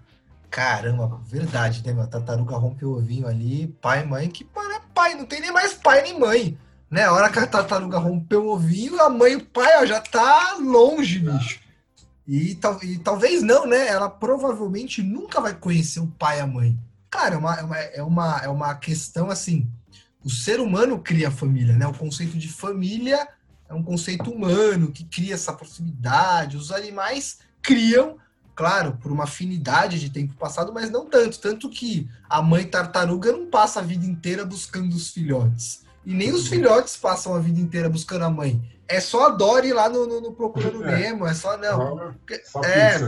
Caramba, verdade, né, meu? A tartaruga rompe o ovinho ali, pai e mãe, que para pai, não tem nem mais pai nem mãe. Né? A hora que a tartaruga rompeu o ovinho, a mãe e o pai ó, já tá longe, bicho. E, tal, e talvez não, né? Ela provavelmente nunca vai conhecer o pai e a mãe. Cara, é uma, é uma, é uma, é uma questão assim. O ser humano cria a família, né? O conceito de família é um conceito humano que cria essa proximidade. Os animais criam, claro, por uma afinidade de tempo passado, mas não tanto. Tanto que a mãe tartaruga não passa a vida inteira buscando os filhotes. E nem os filhotes passam a vida inteira buscando a mãe. É só a Dory lá no, no, no Procurando é. Nemo, é só. Não, porque, só é,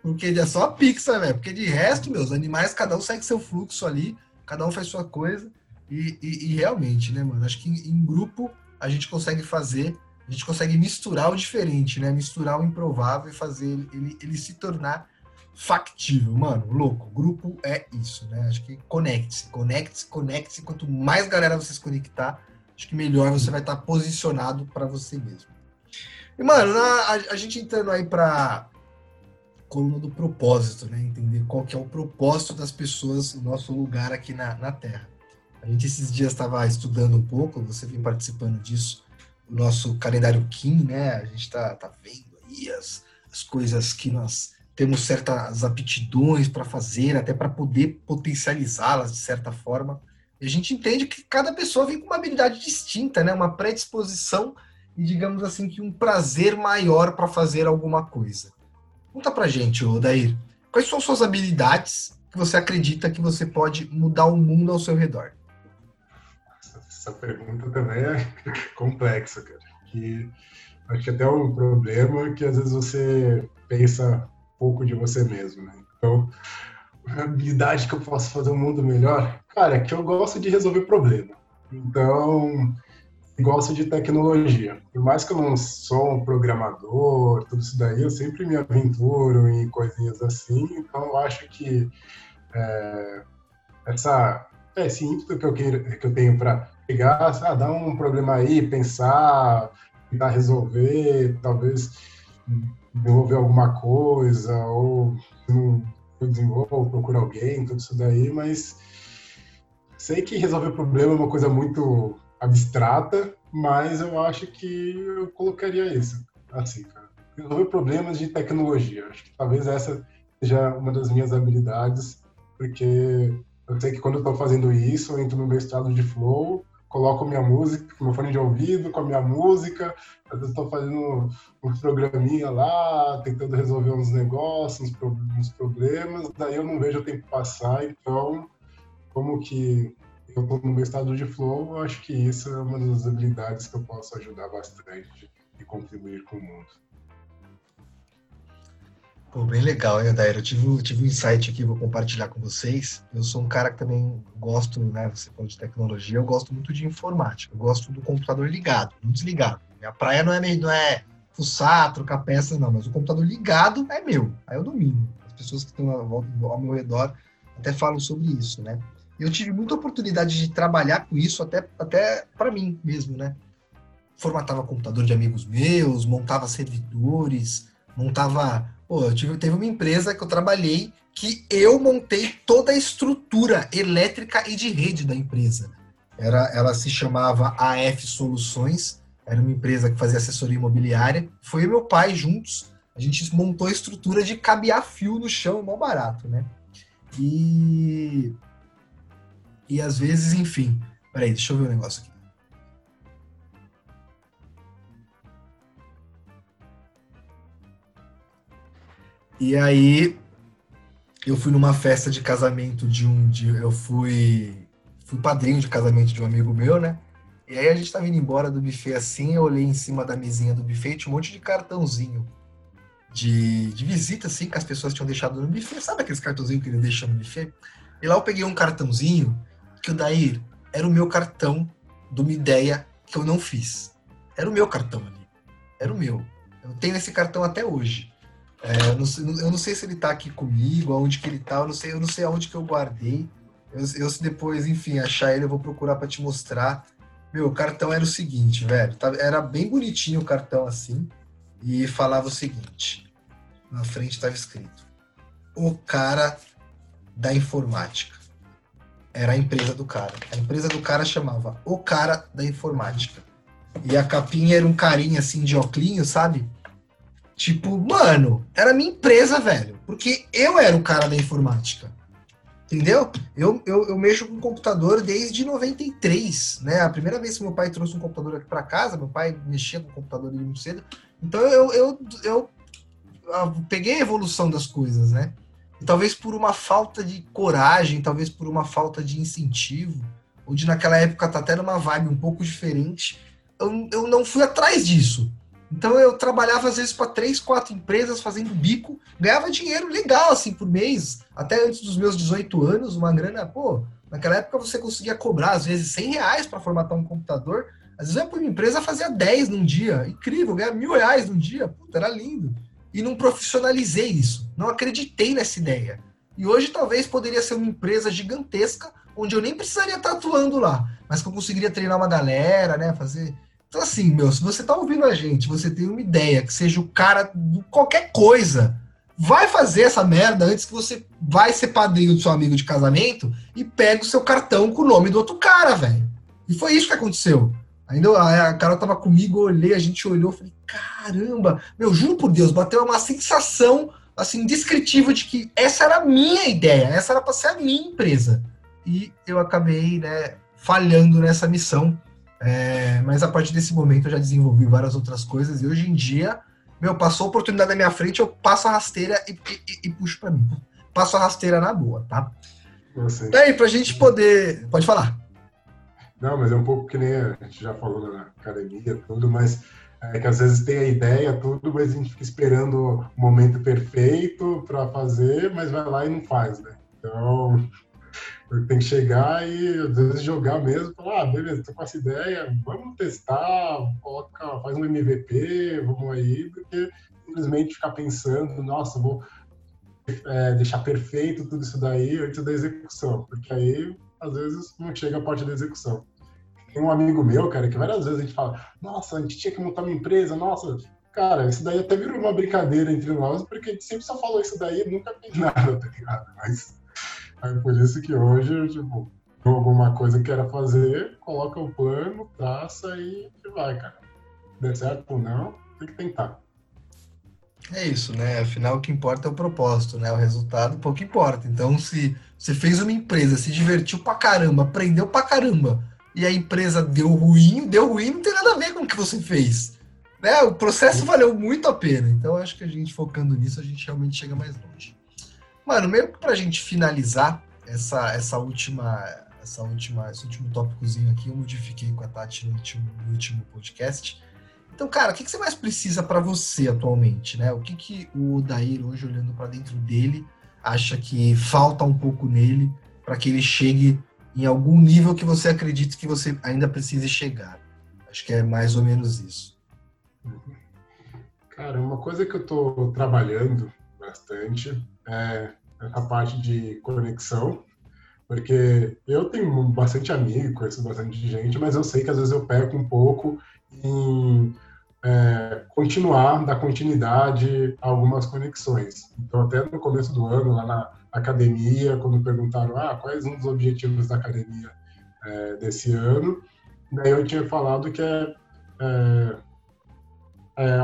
porque é só a Pixar, velho. Porque de resto, meus animais, cada um segue seu fluxo ali, cada um faz sua coisa. E, e, e realmente, né, mano? Acho que em, em, grupo a gente consegue fazer, a gente consegue misturar o diferente, né? Misturar o improvável e fazer ele, ele se tornar factível, mano, louco. Grupo é isso, né? Acho que conecte-se, conecte-se, conecte-se. Quanto mais galera você se conectar, acho que melhor você vai estar posicionado para você mesmo. E, mano, a, a, gente entrando aí para coluna do propósito, né? Entender qual que é o propósito das pessoas no nosso lugar aqui na, na Terra. Gente esses dias estava estudando um pouco, você vem participando disso, o nosso calendário Kim, né? A gente está tá vendo aí as, as coisas que nós temos certas aptidões para fazer, até para poder potencializá-las de certa forma. E a gente entende que cada pessoa vem com uma habilidade distinta, né? uma predisposição e, digamos assim, que um prazer maior para fazer alguma coisa. Conta para gente, Odair, quais são suas habilidades que você acredita que você pode mudar o mundo ao seu redor? Essa pergunta também é complexa, cara. Que acho que até um problema que às vezes você pensa pouco de você mesmo, né? Então, a habilidade que eu posso fazer o um mundo melhor, cara, é que eu gosto de resolver problema. Então, gosto de tecnologia. Por mais que eu não sou um programador, tudo isso daí, eu sempre me aventuro em coisinhas assim. Então, eu acho que é, essa, é, esse ímpeto que eu, queiro, que eu tenho para pegar, ah, dar um problema aí, pensar, tentar resolver, talvez desenvolver alguma coisa, ou ou procuro alguém, tudo isso daí, mas sei que resolver problema é uma coisa muito abstrata, mas eu acho que eu colocaria isso, assim, cara. Resolver problemas de tecnologia. Acho que talvez essa seja uma das minhas habilidades, porque eu sei que quando eu estou fazendo isso, eu entro no meu estado de flow, coloco minha música, meu fone de ouvido, com a minha música, às vezes estou fazendo um programinha lá, tentando resolver uns negócios, uns problemas, daí eu não vejo o tempo passar, então, como que eu estou no meu estado de flow, eu acho que isso é uma das habilidades que eu posso ajudar bastante e contribuir com o mundo. Pô, bem legal, hein, Adair? Eu tive, tive um insight aqui, vou compartilhar com vocês. Eu sou um cara que também gosto, né? Você falou de tecnologia, eu gosto muito de informática. Eu gosto do computador ligado, não desligado. Minha praia não é, não é fuçar, trocar peças, não, mas o computador ligado é meu, aí eu domino. As pessoas que estão ao meu redor até falam sobre isso, né? Eu tive muita oportunidade de trabalhar com isso até, até para mim mesmo, né? Formatava computador de amigos meus, montava servidores, montava Pô, eu tive, teve uma empresa que eu trabalhei que eu montei toda a estrutura elétrica e de rede da empresa. Era, ela se chamava AF Soluções, era uma empresa que fazia assessoria imobiliária. Foi meu pai juntos, a gente montou a estrutura de cabear fio no chão, mal barato, né? E. E às vezes, enfim. Peraí, deixa eu ver um negócio aqui. E aí eu fui numa festa de casamento de um de eu fui fui padrinho de casamento de um amigo meu, né? E aí a gente tava indo embora do buffet assim, eu olhei em cima da mesinha do buffet, tinha um monte de cartãozinho de, de visita assim que as pessoas tinham deixado no buffet, sabe aqueles cartãozinhos que eles deixam no buffet? E lá eu peguei um cartãozinho que o Daí era o meu cartão de uma ideia que eu não fiz. Era o meu cartão ali. Era o meu. Eu tenho esse cartão até hoje. É, eu, não sei, eu, não sei, se ele tá aqui comigo, aonde que ele tá, eu não sei, eu não sei aonde que eu guardei. Eu, eu se depois, enfim, achar ele, eu vou procurar para te mostrar. Meu, o cartão era o seguinte, velho. Era bem bonitinho o cartão assim. E falava o seguinte: na frente estava escrito: O cara da informática. Era a empresa do cara. A empresa do cara chamava O Cara da Informática. E a capinha era um carinha assim de óculos, sabe? Tipo, mano, era minha empresa, velho. Porque eu era o cara da informática. Entendeu? Eu, eu, eu mexo com computador desde 93, né? A primeira vez que meu pai trouxe um computador aqui para casa, meu pai mexia com o computador muito cedo. Então eu, eu, eu, eu peguei a evolução das coisas, né? E talvez por uma falta de coragem, talvez por uma falta de incentivo, onde naquela época tá até numa vibe um pouco diferente, eu, eu não fui atrás disso. Então eu trabalhava às vezes para três, quatro empresas fazendo bico, ganhava dinheiro legal assim por mês, até antes dos meus 18 anos, uma grana, pô, naquela época você conseguia cobrar às vezes 100 reais para formatar um computador, às vezes eu para uma empresa fazia 10 num dia, incrível, ganhava mil reais num dia, puta, era lindo. E não profissionalizei isso, não acreditei nessa ideia. E hoje talvez poderia ser uma empresa gigantesca, onde eu nem precisaria estar atuando lá, mas que eu conseguiria treinar uma galera, né, fazer então, assim, meu, se você tá ouvindo a gente, você tem uma ideia que seja o cara de qualquer coisa, vai fazer essa merda antes que você vai ser padrinho do seu amigo de casamento e pega o seu cartão com o nome do outro cara, velho. E foi isso que aconteceu. Ainda a Carol tava comigo, olhei, a gente olhou, falei, caramba, meu, juro por Deus, bateu uma sensação assim descritiva de que essa era a minha ideia, essa era para ser a minha empresa. E eu acabei, né, falhando nessa missão é, mas a partir desse momento eu já desenvolvi várias outras coisas e hoje em dia, meu, passou a oportunidade na minha frente, eu passo a rasteira e, e, e puxo para mim. Passo a rasteira na boa, tá? Daí, pra gente poder. Pode falar. Não, mas é um pouco que nem a gente já falou na academia, tudo, mas é que às vezes tem a ideia, tudo, mas a gente fica esperando o momento perfeito para fazer, mas vai lá e não faz, né? Então, tem que chegar e às vezes jogar mesmo, falar, ah, beleza, tô com essa ideia, vamos testar, coloca, faz um MVP, vamos aí, porque simplesmente ficar pensando, nossa, vou é, deixar perfeito tudo isso daí antes da execução, porque aí às vezes não chega a parte da execução. Tem um amigo meu, cara, que várias vezes a gente fala, nossa, a gente tinha que montar uma empresa, nossa, cara, isso daí até virou uma brincadeira entre nós, porque a gente sempre só falou isso daí e nunca fez nada, tá ligado? Mas Aí por isso que hoje, tipo, alguma coisa que queira fazer, coloca o plano, traça e vai, cara. Der certo ou não, tem que tentar. É isso, né? Afinal, o que importa é o propósito, né? O resultado pouco importa. Então, se você fez uma empresa, se divertiu pra caramba, aprendeu pra caramba, e a empresa deu ruim, deu ruim, não tem nada a ver com o que você fez. Né? O processo valeu muito a pena. Então, acho que a gente focando nisso, a gente realmente chega mais longe. Mano, meio que pra gente finalizar essa, essa última, essa última, esse último tópicozinho aqui, eu modifiquei com a Tati no último, no último podcast. Então, cara, o que, que você mais precisa para você atualmente, né? O que, que o Dair, hoje, olhando para dentro dele, acha que falta um pouco nele para que ele chegue em algum nível que você acredita que você ainda precise chegar? Acho que é mais ou menos isso. Cara, uma coisa que eu estou trabalhando bastante é, a parte de conexão, porque eu tenho bastante amigo, conheço bastante gente, mas eu sei que às vezes eu perco um pouco em é, continuar, dar continuidade a algumas conexões. Então, até no começo do ano, lá na academia, quando perguntaram ah, quais são os objetivos da academia é, desse ano, daí eu tinha falado que é, é é,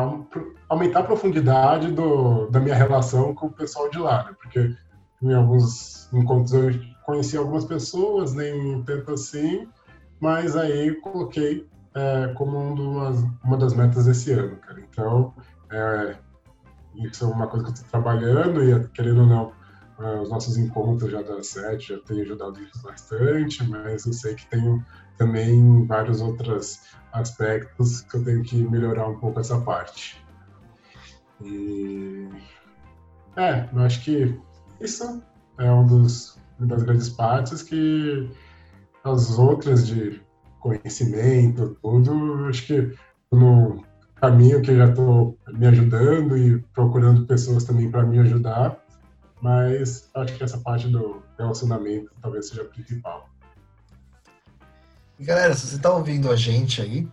aumentar a profundidade do, da minha relação com o pessoal de lá, né? porque em alguns encontros eu conheci algumas pessoas, nem tanto assim, mas aí coloquei é, como uma, uma das metas desse ano, cara. Então, é, isso é uma coisa que eu estou trabalhando e, querendo ou não, é, os nossos encontros já da sete já têm ajudado isso bastante, mas eu sei que tenho também vários outros aspectos que eu tenho que melhorar um pouco essa parte. E é, eu acho que isso é um dos das grandes partes que as outras de conhecimento, tudo, acho que no, caminho que eu já estou me ajudando e procurando pessoas também para me ajudar, mas acho que essa parte do relacionamento talvez seja a principal. E galera, se você está ouvindo a gente aí,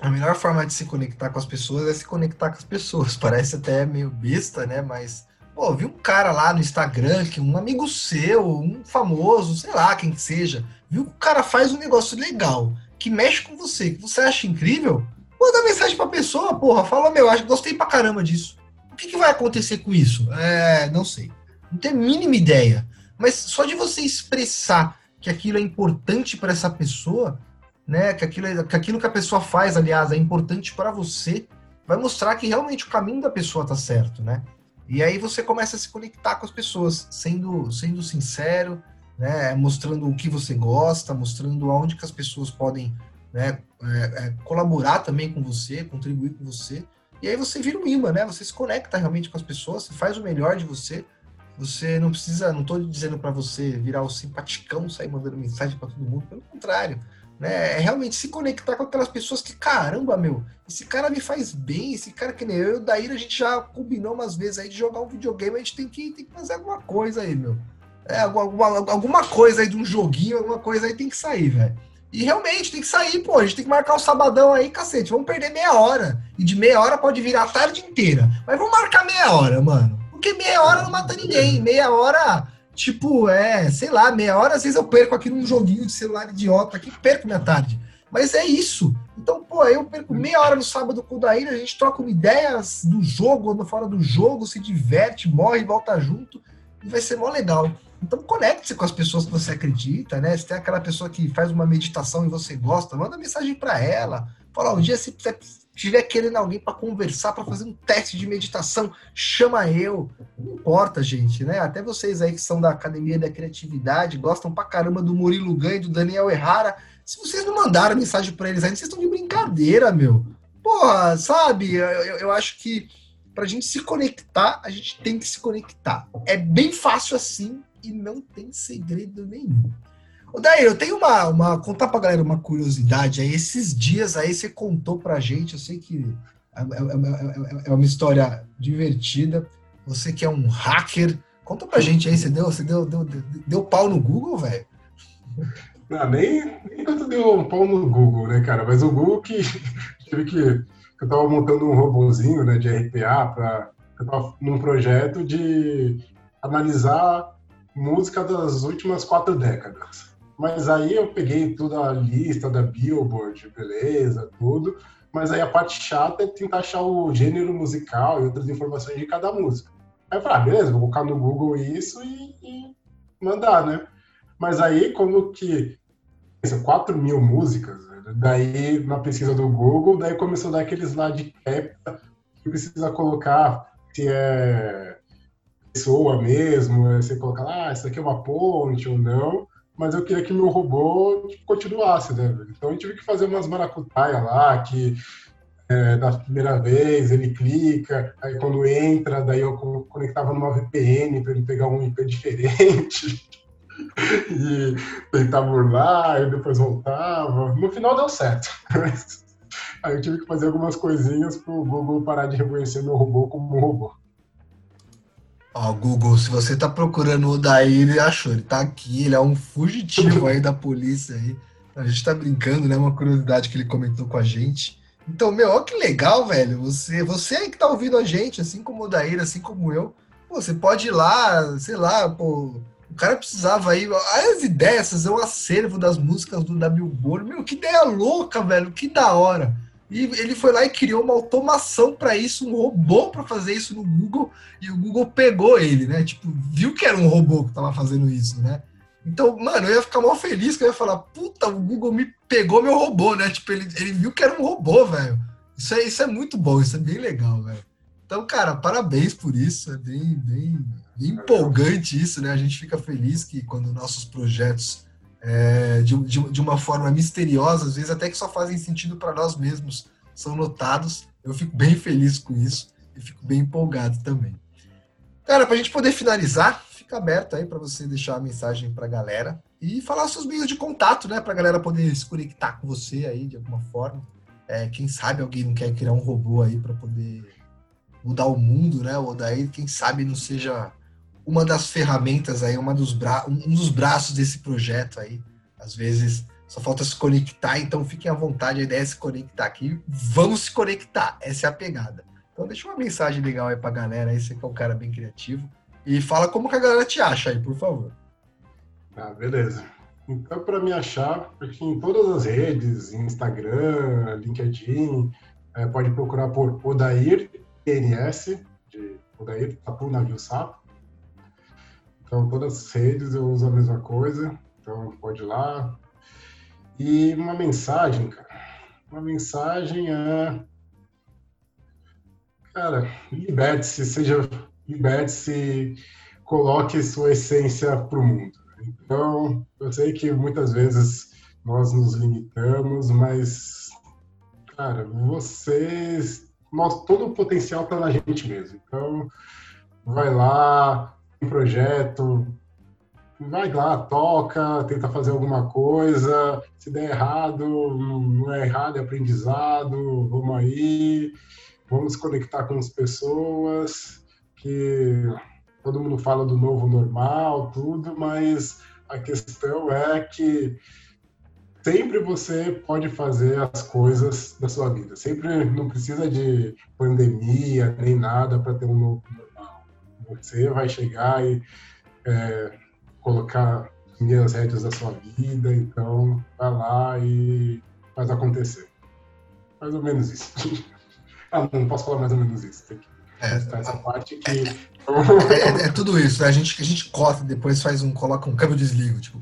a melhor forma de se conectar com as pessoas é se conectar com as pessoas. Parece até meio besta, né? Mas, pô, vi um cara lá no Instagram, que um amigo seu, um famoso, sei lá quem que seja, viu que o cara faz um negócio legal, que mexe com você, que você acha incrível, manda mensagem pra pessoa, porra, fala, meu, acho que gostei pra caramba disso. O que, que vai acontecer com isso? É, não sei. Não tenho a mínima ideia. Mas só de você expressar que aquilo é importante para essa pessoa, né? Que aquilo, que aquilo que a pessoa faz, aliás, é importante para você, vai mostrar que realmente o caminho da pessoa tá certo, né? E aí você começa a se conectar com as pessoas, sendo, sendo sincero, né? Mostrando o que você gosta, mostrando aonde que as pessoas podem né, é, é, colaborar também com você, contribuir com você. E aí você vira um imã, né? Você se conecta realmente com as pessoas, você faz o melhor de você. Você não precisa, não estou dizendo para você virar o simpaticão, sair mandando mensagem para todo mundo, pelo contrário né? É realmente se conectar com aquelas pessoas que, caramba, meu, esse cara me faz bem, esse cara que nem eu, eu daí a gente já combinou umas vezes aí de jogar um videogame, a gente tem que, tem que fazer alguma coisa aí, meu. É, alguma, alguma coisa aí de um joguinho, alguma coisa aí tem que sair, velho. E realmente tem que sair, pô. A gente tem que marcar o um sabadão aí, cacete. Vamos perder meia hora. E de meia hora pode virar a tarde inteira. Mas vamos marcar meia hora, mano. Porque meia hora não mata ninguém. Meia hora Tipo, é, sei lá, meia hora, às vezes eu perco aqui num joguinho de celular idiota aqui, perco minha tarde. Mas é isso. Então, pô, eu perco meia hora no sábado com o Daíra, a gente troca uma ideias do jogo, anda fora do jogo, se diverte, morre, volta junto, e vai ser mó legal. Então conecte-se com as pessoas que você acredita, né? Se tem aquela pessoa que faz uma meditação e você gosta, manda mensagem para ela. Fala, um dia se estiver querendo alguém para conversar, para fazer um teste de meditação, chama eu. Não importa, gente, né? Até vocês aí que são da Academia da Criatividade, gostam pra caramba do Murilo Ganho, do Daniel Errara. Se vocês não mandaram mensagem para eles ainda, vocês estão de brincadeira, meu. Porra, sabe? Eu, eu, eu acho que pra gente se conectar, a gente tem que se conectar. É bem fácil assim e não tem segredo nenhum. O Daí, eu tenho uma, uma. Contar pra galera uma curiosidade aí. Esses dias aí você contou pra gente, eu sei que é, é, é, é uma história divertida. Você que é um hacker, conta pra gente aí, você deu, você deu, deu, deu, pau no Google, velho? Não, nem, nem tanto deu um pau no Google, né, cara? Mas o Google que tive que. Eu tava montando um robozinho né, de RPA para eu tava num projeto de analisar música das últimas quatro décadas. Mas aí eu peguei toda a lista da Billboard, beleza, tudo. Mas aí a parte chata é tentar achar o gênero musical e outras informações de cada música. Aí eu falei, ah, beleza, vou colocar no Google isso e, e mandar, né? Mas aí, como que. 4 mil músicas, daí na pesquisa do Google, daí começou a dar aqueles lá de capta que precisa colocar se é pessoa mesmo, você colocar, ah, isso aqui é uma ponte ou não mas eu queria que meu robô tipo, continuasse, né? Então eu tive que fazer umas maracutaia lá, que é, da primeira vez ele clica, aí quando entra, daí eu conectava numa VPN para ele pegar um IP diferente e tentar burlar, e depois voltava. No final deu certo. aí eu tive que fazer algumas coisinhas para o Google parar de reconhecer meu robô como um robô. Ó, Google, se você tá procurando o Daí, ele achou, ele tá aqui, ele é um fugitivo aí da polícia aí. A gente tá brincando, né? Uma curiosidade que ele comentou com a gente. Então, meu, ó que legal, velho. Você, você aí que tá ouvindo a gente, assim como o Daíra, assim como eu, pô, você pode ir lá, sei lá, pô. O cara precisava aí. As ideias, fazer um acervo das músicas do da Billboard. Meu, que ideia louca, velho. Que da hora. E ele foi lá e criou uma automação para isso, um robô para fazer isso no Google, e o Google pegou ele, né? Tipo, viu que era um robô que estava fazendo isso, né? Então, mano, eu ia ficar mal feliz que eu ia falar, puta, o Google me pegou meu robô, né? Tipo, ele, ele viu que era um robô, velho. Isso é, isso é muito bom, isso é bem legal, velho. Então, cara, parabéns por isso, é bem, bem, bem empolgante isso, né? A gente fica feliz que quando nossos projetos é, de, de, de, uma forma misteriosa, às vezes até que só fazem sentido para nós mesmos, são notados. Eu fico bem feliz com isso e fico bem empolgado também. Cara, para a gente poder finalizar, fica aberto aí para você deixar a mensagem para a galera e falar seus meios de contato, né, para a galera poder se conectar com você aí de alguma forma. É, quem sabe alguém não quer criar um robô aí para poder mudar o mundo, né? Ou daí, quem sabe não seja uma das ferramentas aí, uma dos bra um dos braços desse projeto aí. Às vezes só falta se conectar, então fiquem à vontade, a ideia é se conectar aqui. Vamos se conectar, essa é a pegada. Então deixa uma mensagem legal aí pra galera aí, você que é um cara bem criativo. E fala como que a galera te acha aí, por favor. Ah, beleza. Então, para me achar, aqui em todas as redes, Instagram, LinkedIn, é, pode procurar por Odair TNS, de Odair Tapu Navio Sapo. Então, todas as redes eu uso a mesma coisa, então pode ir lá. E uma mensagem, cara. Uma mensagem é. Cara, liberte-se, seja. Liberte-se, coloque sua essência para o mundo. Então, eu sei que muitas vezes nós nos limitamos, mas, cara, vocês. Nós, todo o potencial está na gente mesmo. Então, vai lá, projeto, vai lá, toca, tenta fazer alguma coisa. Se der errado, não é errado, é aprendizado. Vamos aí, vamos conectar com as pessoas que todo mundo fala do novo normal, tudo, mas a questão é que sempre você pode fazer as coisas da sua vida. Sempre não precisa de pandemia nem nada para ter um novo. Você vai chegar e é, colocar as rédeas da sua vida, então vai lá e faz acontecer. Mais ou menos isso. ah, não posso falar mais ou menos isso. Tem que é, essa parte que. É, é, é, tudo isso, a, gente, a gente corta depois faz um, coloca um câmbio desligo, tipo,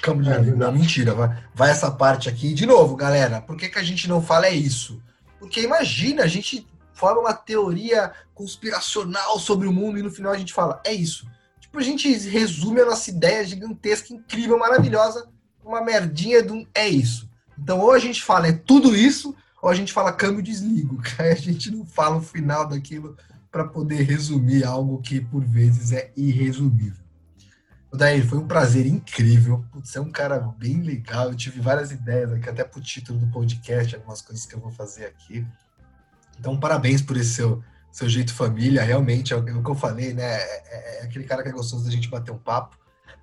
câmbio de desligo. Não, mentira, vai, vai essa parte aqui. De novo, galera, por que, que a gente não fala é isso? Porque imagina, a gente forma uma teoria conspiracional sobre o mundo e no final a gente fala, é isso. Tipo, a gente resume a nossa ideia gigantesca, incrível, maravilhosa, uma merdinha de um é isso. Então, ou a gente fala é tudo isso, ou a gente fala câmbio desligo, a gente não fala o final daquilo para poder resumir algo que por vezes é irresumível. Daí foi um prazer incrível. Você é um cara bem legal. Eu tive várias ideias aqui, até para o título do podcast, algumas coisas que eu vou fazer aqui. Então, parabéns por esse seu, seu jeito família. Realmente, é o que eu falei, né? É, é, é aquele cara que é gostoso da gente bater um papo.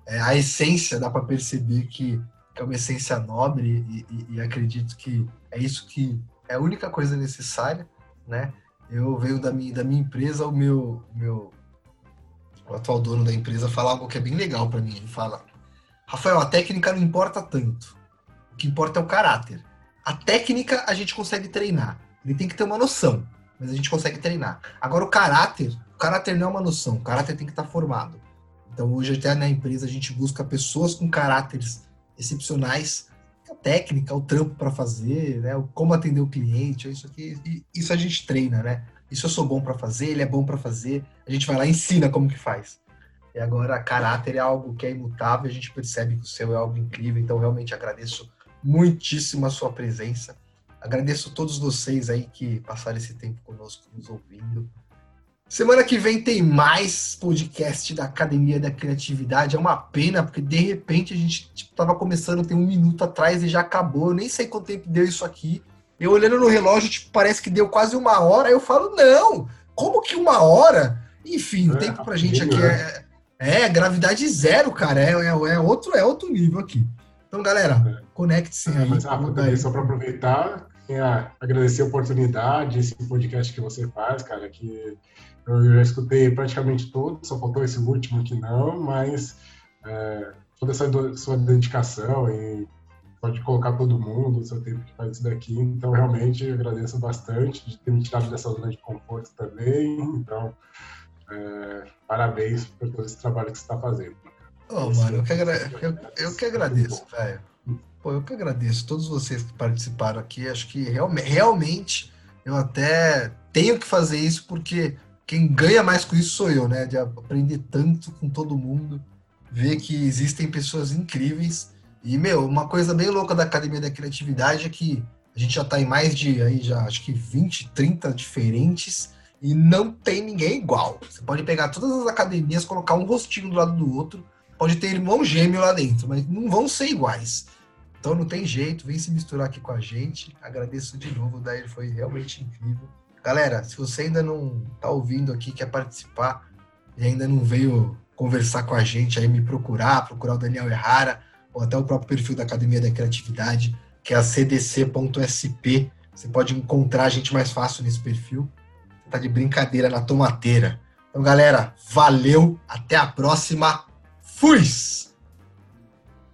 É, a essência dá para perceber que, que, é uma essência nobre e, e, e acredito que é isso que é a única coisa necessária, né? Eu venho da minha, da minha empresa, o meu, meu o atual dono da empresa fala algo que é bem legal para mim. Ele fala: Rafael, a técnica não importa tanto. O que importa é o caráter. A técnica a gente consegue treinar. Ele tem que ter uma noção, mas a gente consegue treinar. Agora, o caráter, o caráter não é uma noção, o caráter tem que estar formado. Então, hoje, até na empresa, a gente busca pessoas com caráteres excepcionais a técnica, o trampo para fazer, né? como atender o cliente, isso aqui, isso a gente treina, né? Isso eu sou bom para fazer, ele é bom para fazer, a gente vai lá e ensina como que faz. E agora, caráter é algo que é imutável, a gente percebe que o seu é algo incrível, então realmente agradeço muitíssimo a sua presença. Agradeço a todos vocês aí que passaram esse tempo conosco, nos ouvindo. Semana que vem tem mais podcast da Academia da Criatividade. É uma pena, porque de repente a gente estava tipo, começando, tem um minuto atrás e já acabou. Eu nem sei quanto tempo deu isso aqui. Eu olhando no relógio, tipo, parece que deu quase uma hora. Aí eu falo, não, como que uma hora? Enfim, o é, tempo pra gente aqui é, é, é gravidade zero, cara. É, é, é, outro, é outro nível aqui. Então, galera, é. conecte-se aí. Mas, ah, só para aproveitar, agradecer a oportunidade, esse podcast que você faz, cara, que eu já escutei praticamente todos, só faltou esse último que não, mas é, toda essa sua dedicação e pode colocar todo mundo, o seu tempo que faz isso daqui, então realmente agradeço bastante de ter me tirado dessa zona de conforto também, então é, parabéns por todo esse trabalho que você está fazendo. Oh, mano, eu que, agra... eu, eu que agradeço, velho. Pô, eu que agradeço todos vocês que participaram aqui. Acho que realmente, realmente eu até tenho que fazer isso porque quem ganha mais com isso sou eu, né? De aprender tanto com todo mundo, ver que existem pessoas incríveis. E, meu, uma coisa bem louca da Academia da Criatividade é que a gente já está em mais de, aí já, acho que 20, 30 diferentes e não tem ninguém igual. Você pode pegar todas as academias, colocar um rostinho do lado do outro, pode ter irmão gêmeo lá dentro, mas não vão ser iguais. Então não tem jeito, vem se misturar aqui com a gente. Agradeço de novo, daí foi realmente incrível. Galera, se você ainda não está ouvindo aqui, quer participar e ainda não veio conversar com a gente, aí me procurar, procurar o Daniel Errara, ou até o próprio perfil da Academia da Criatividade, que é a cdc.sp. Você pode encontrar a gente mais fácil nesse perfil. Você tá de brincadeira na tomateira. Então, galera, valeu, até a próxima. Fui!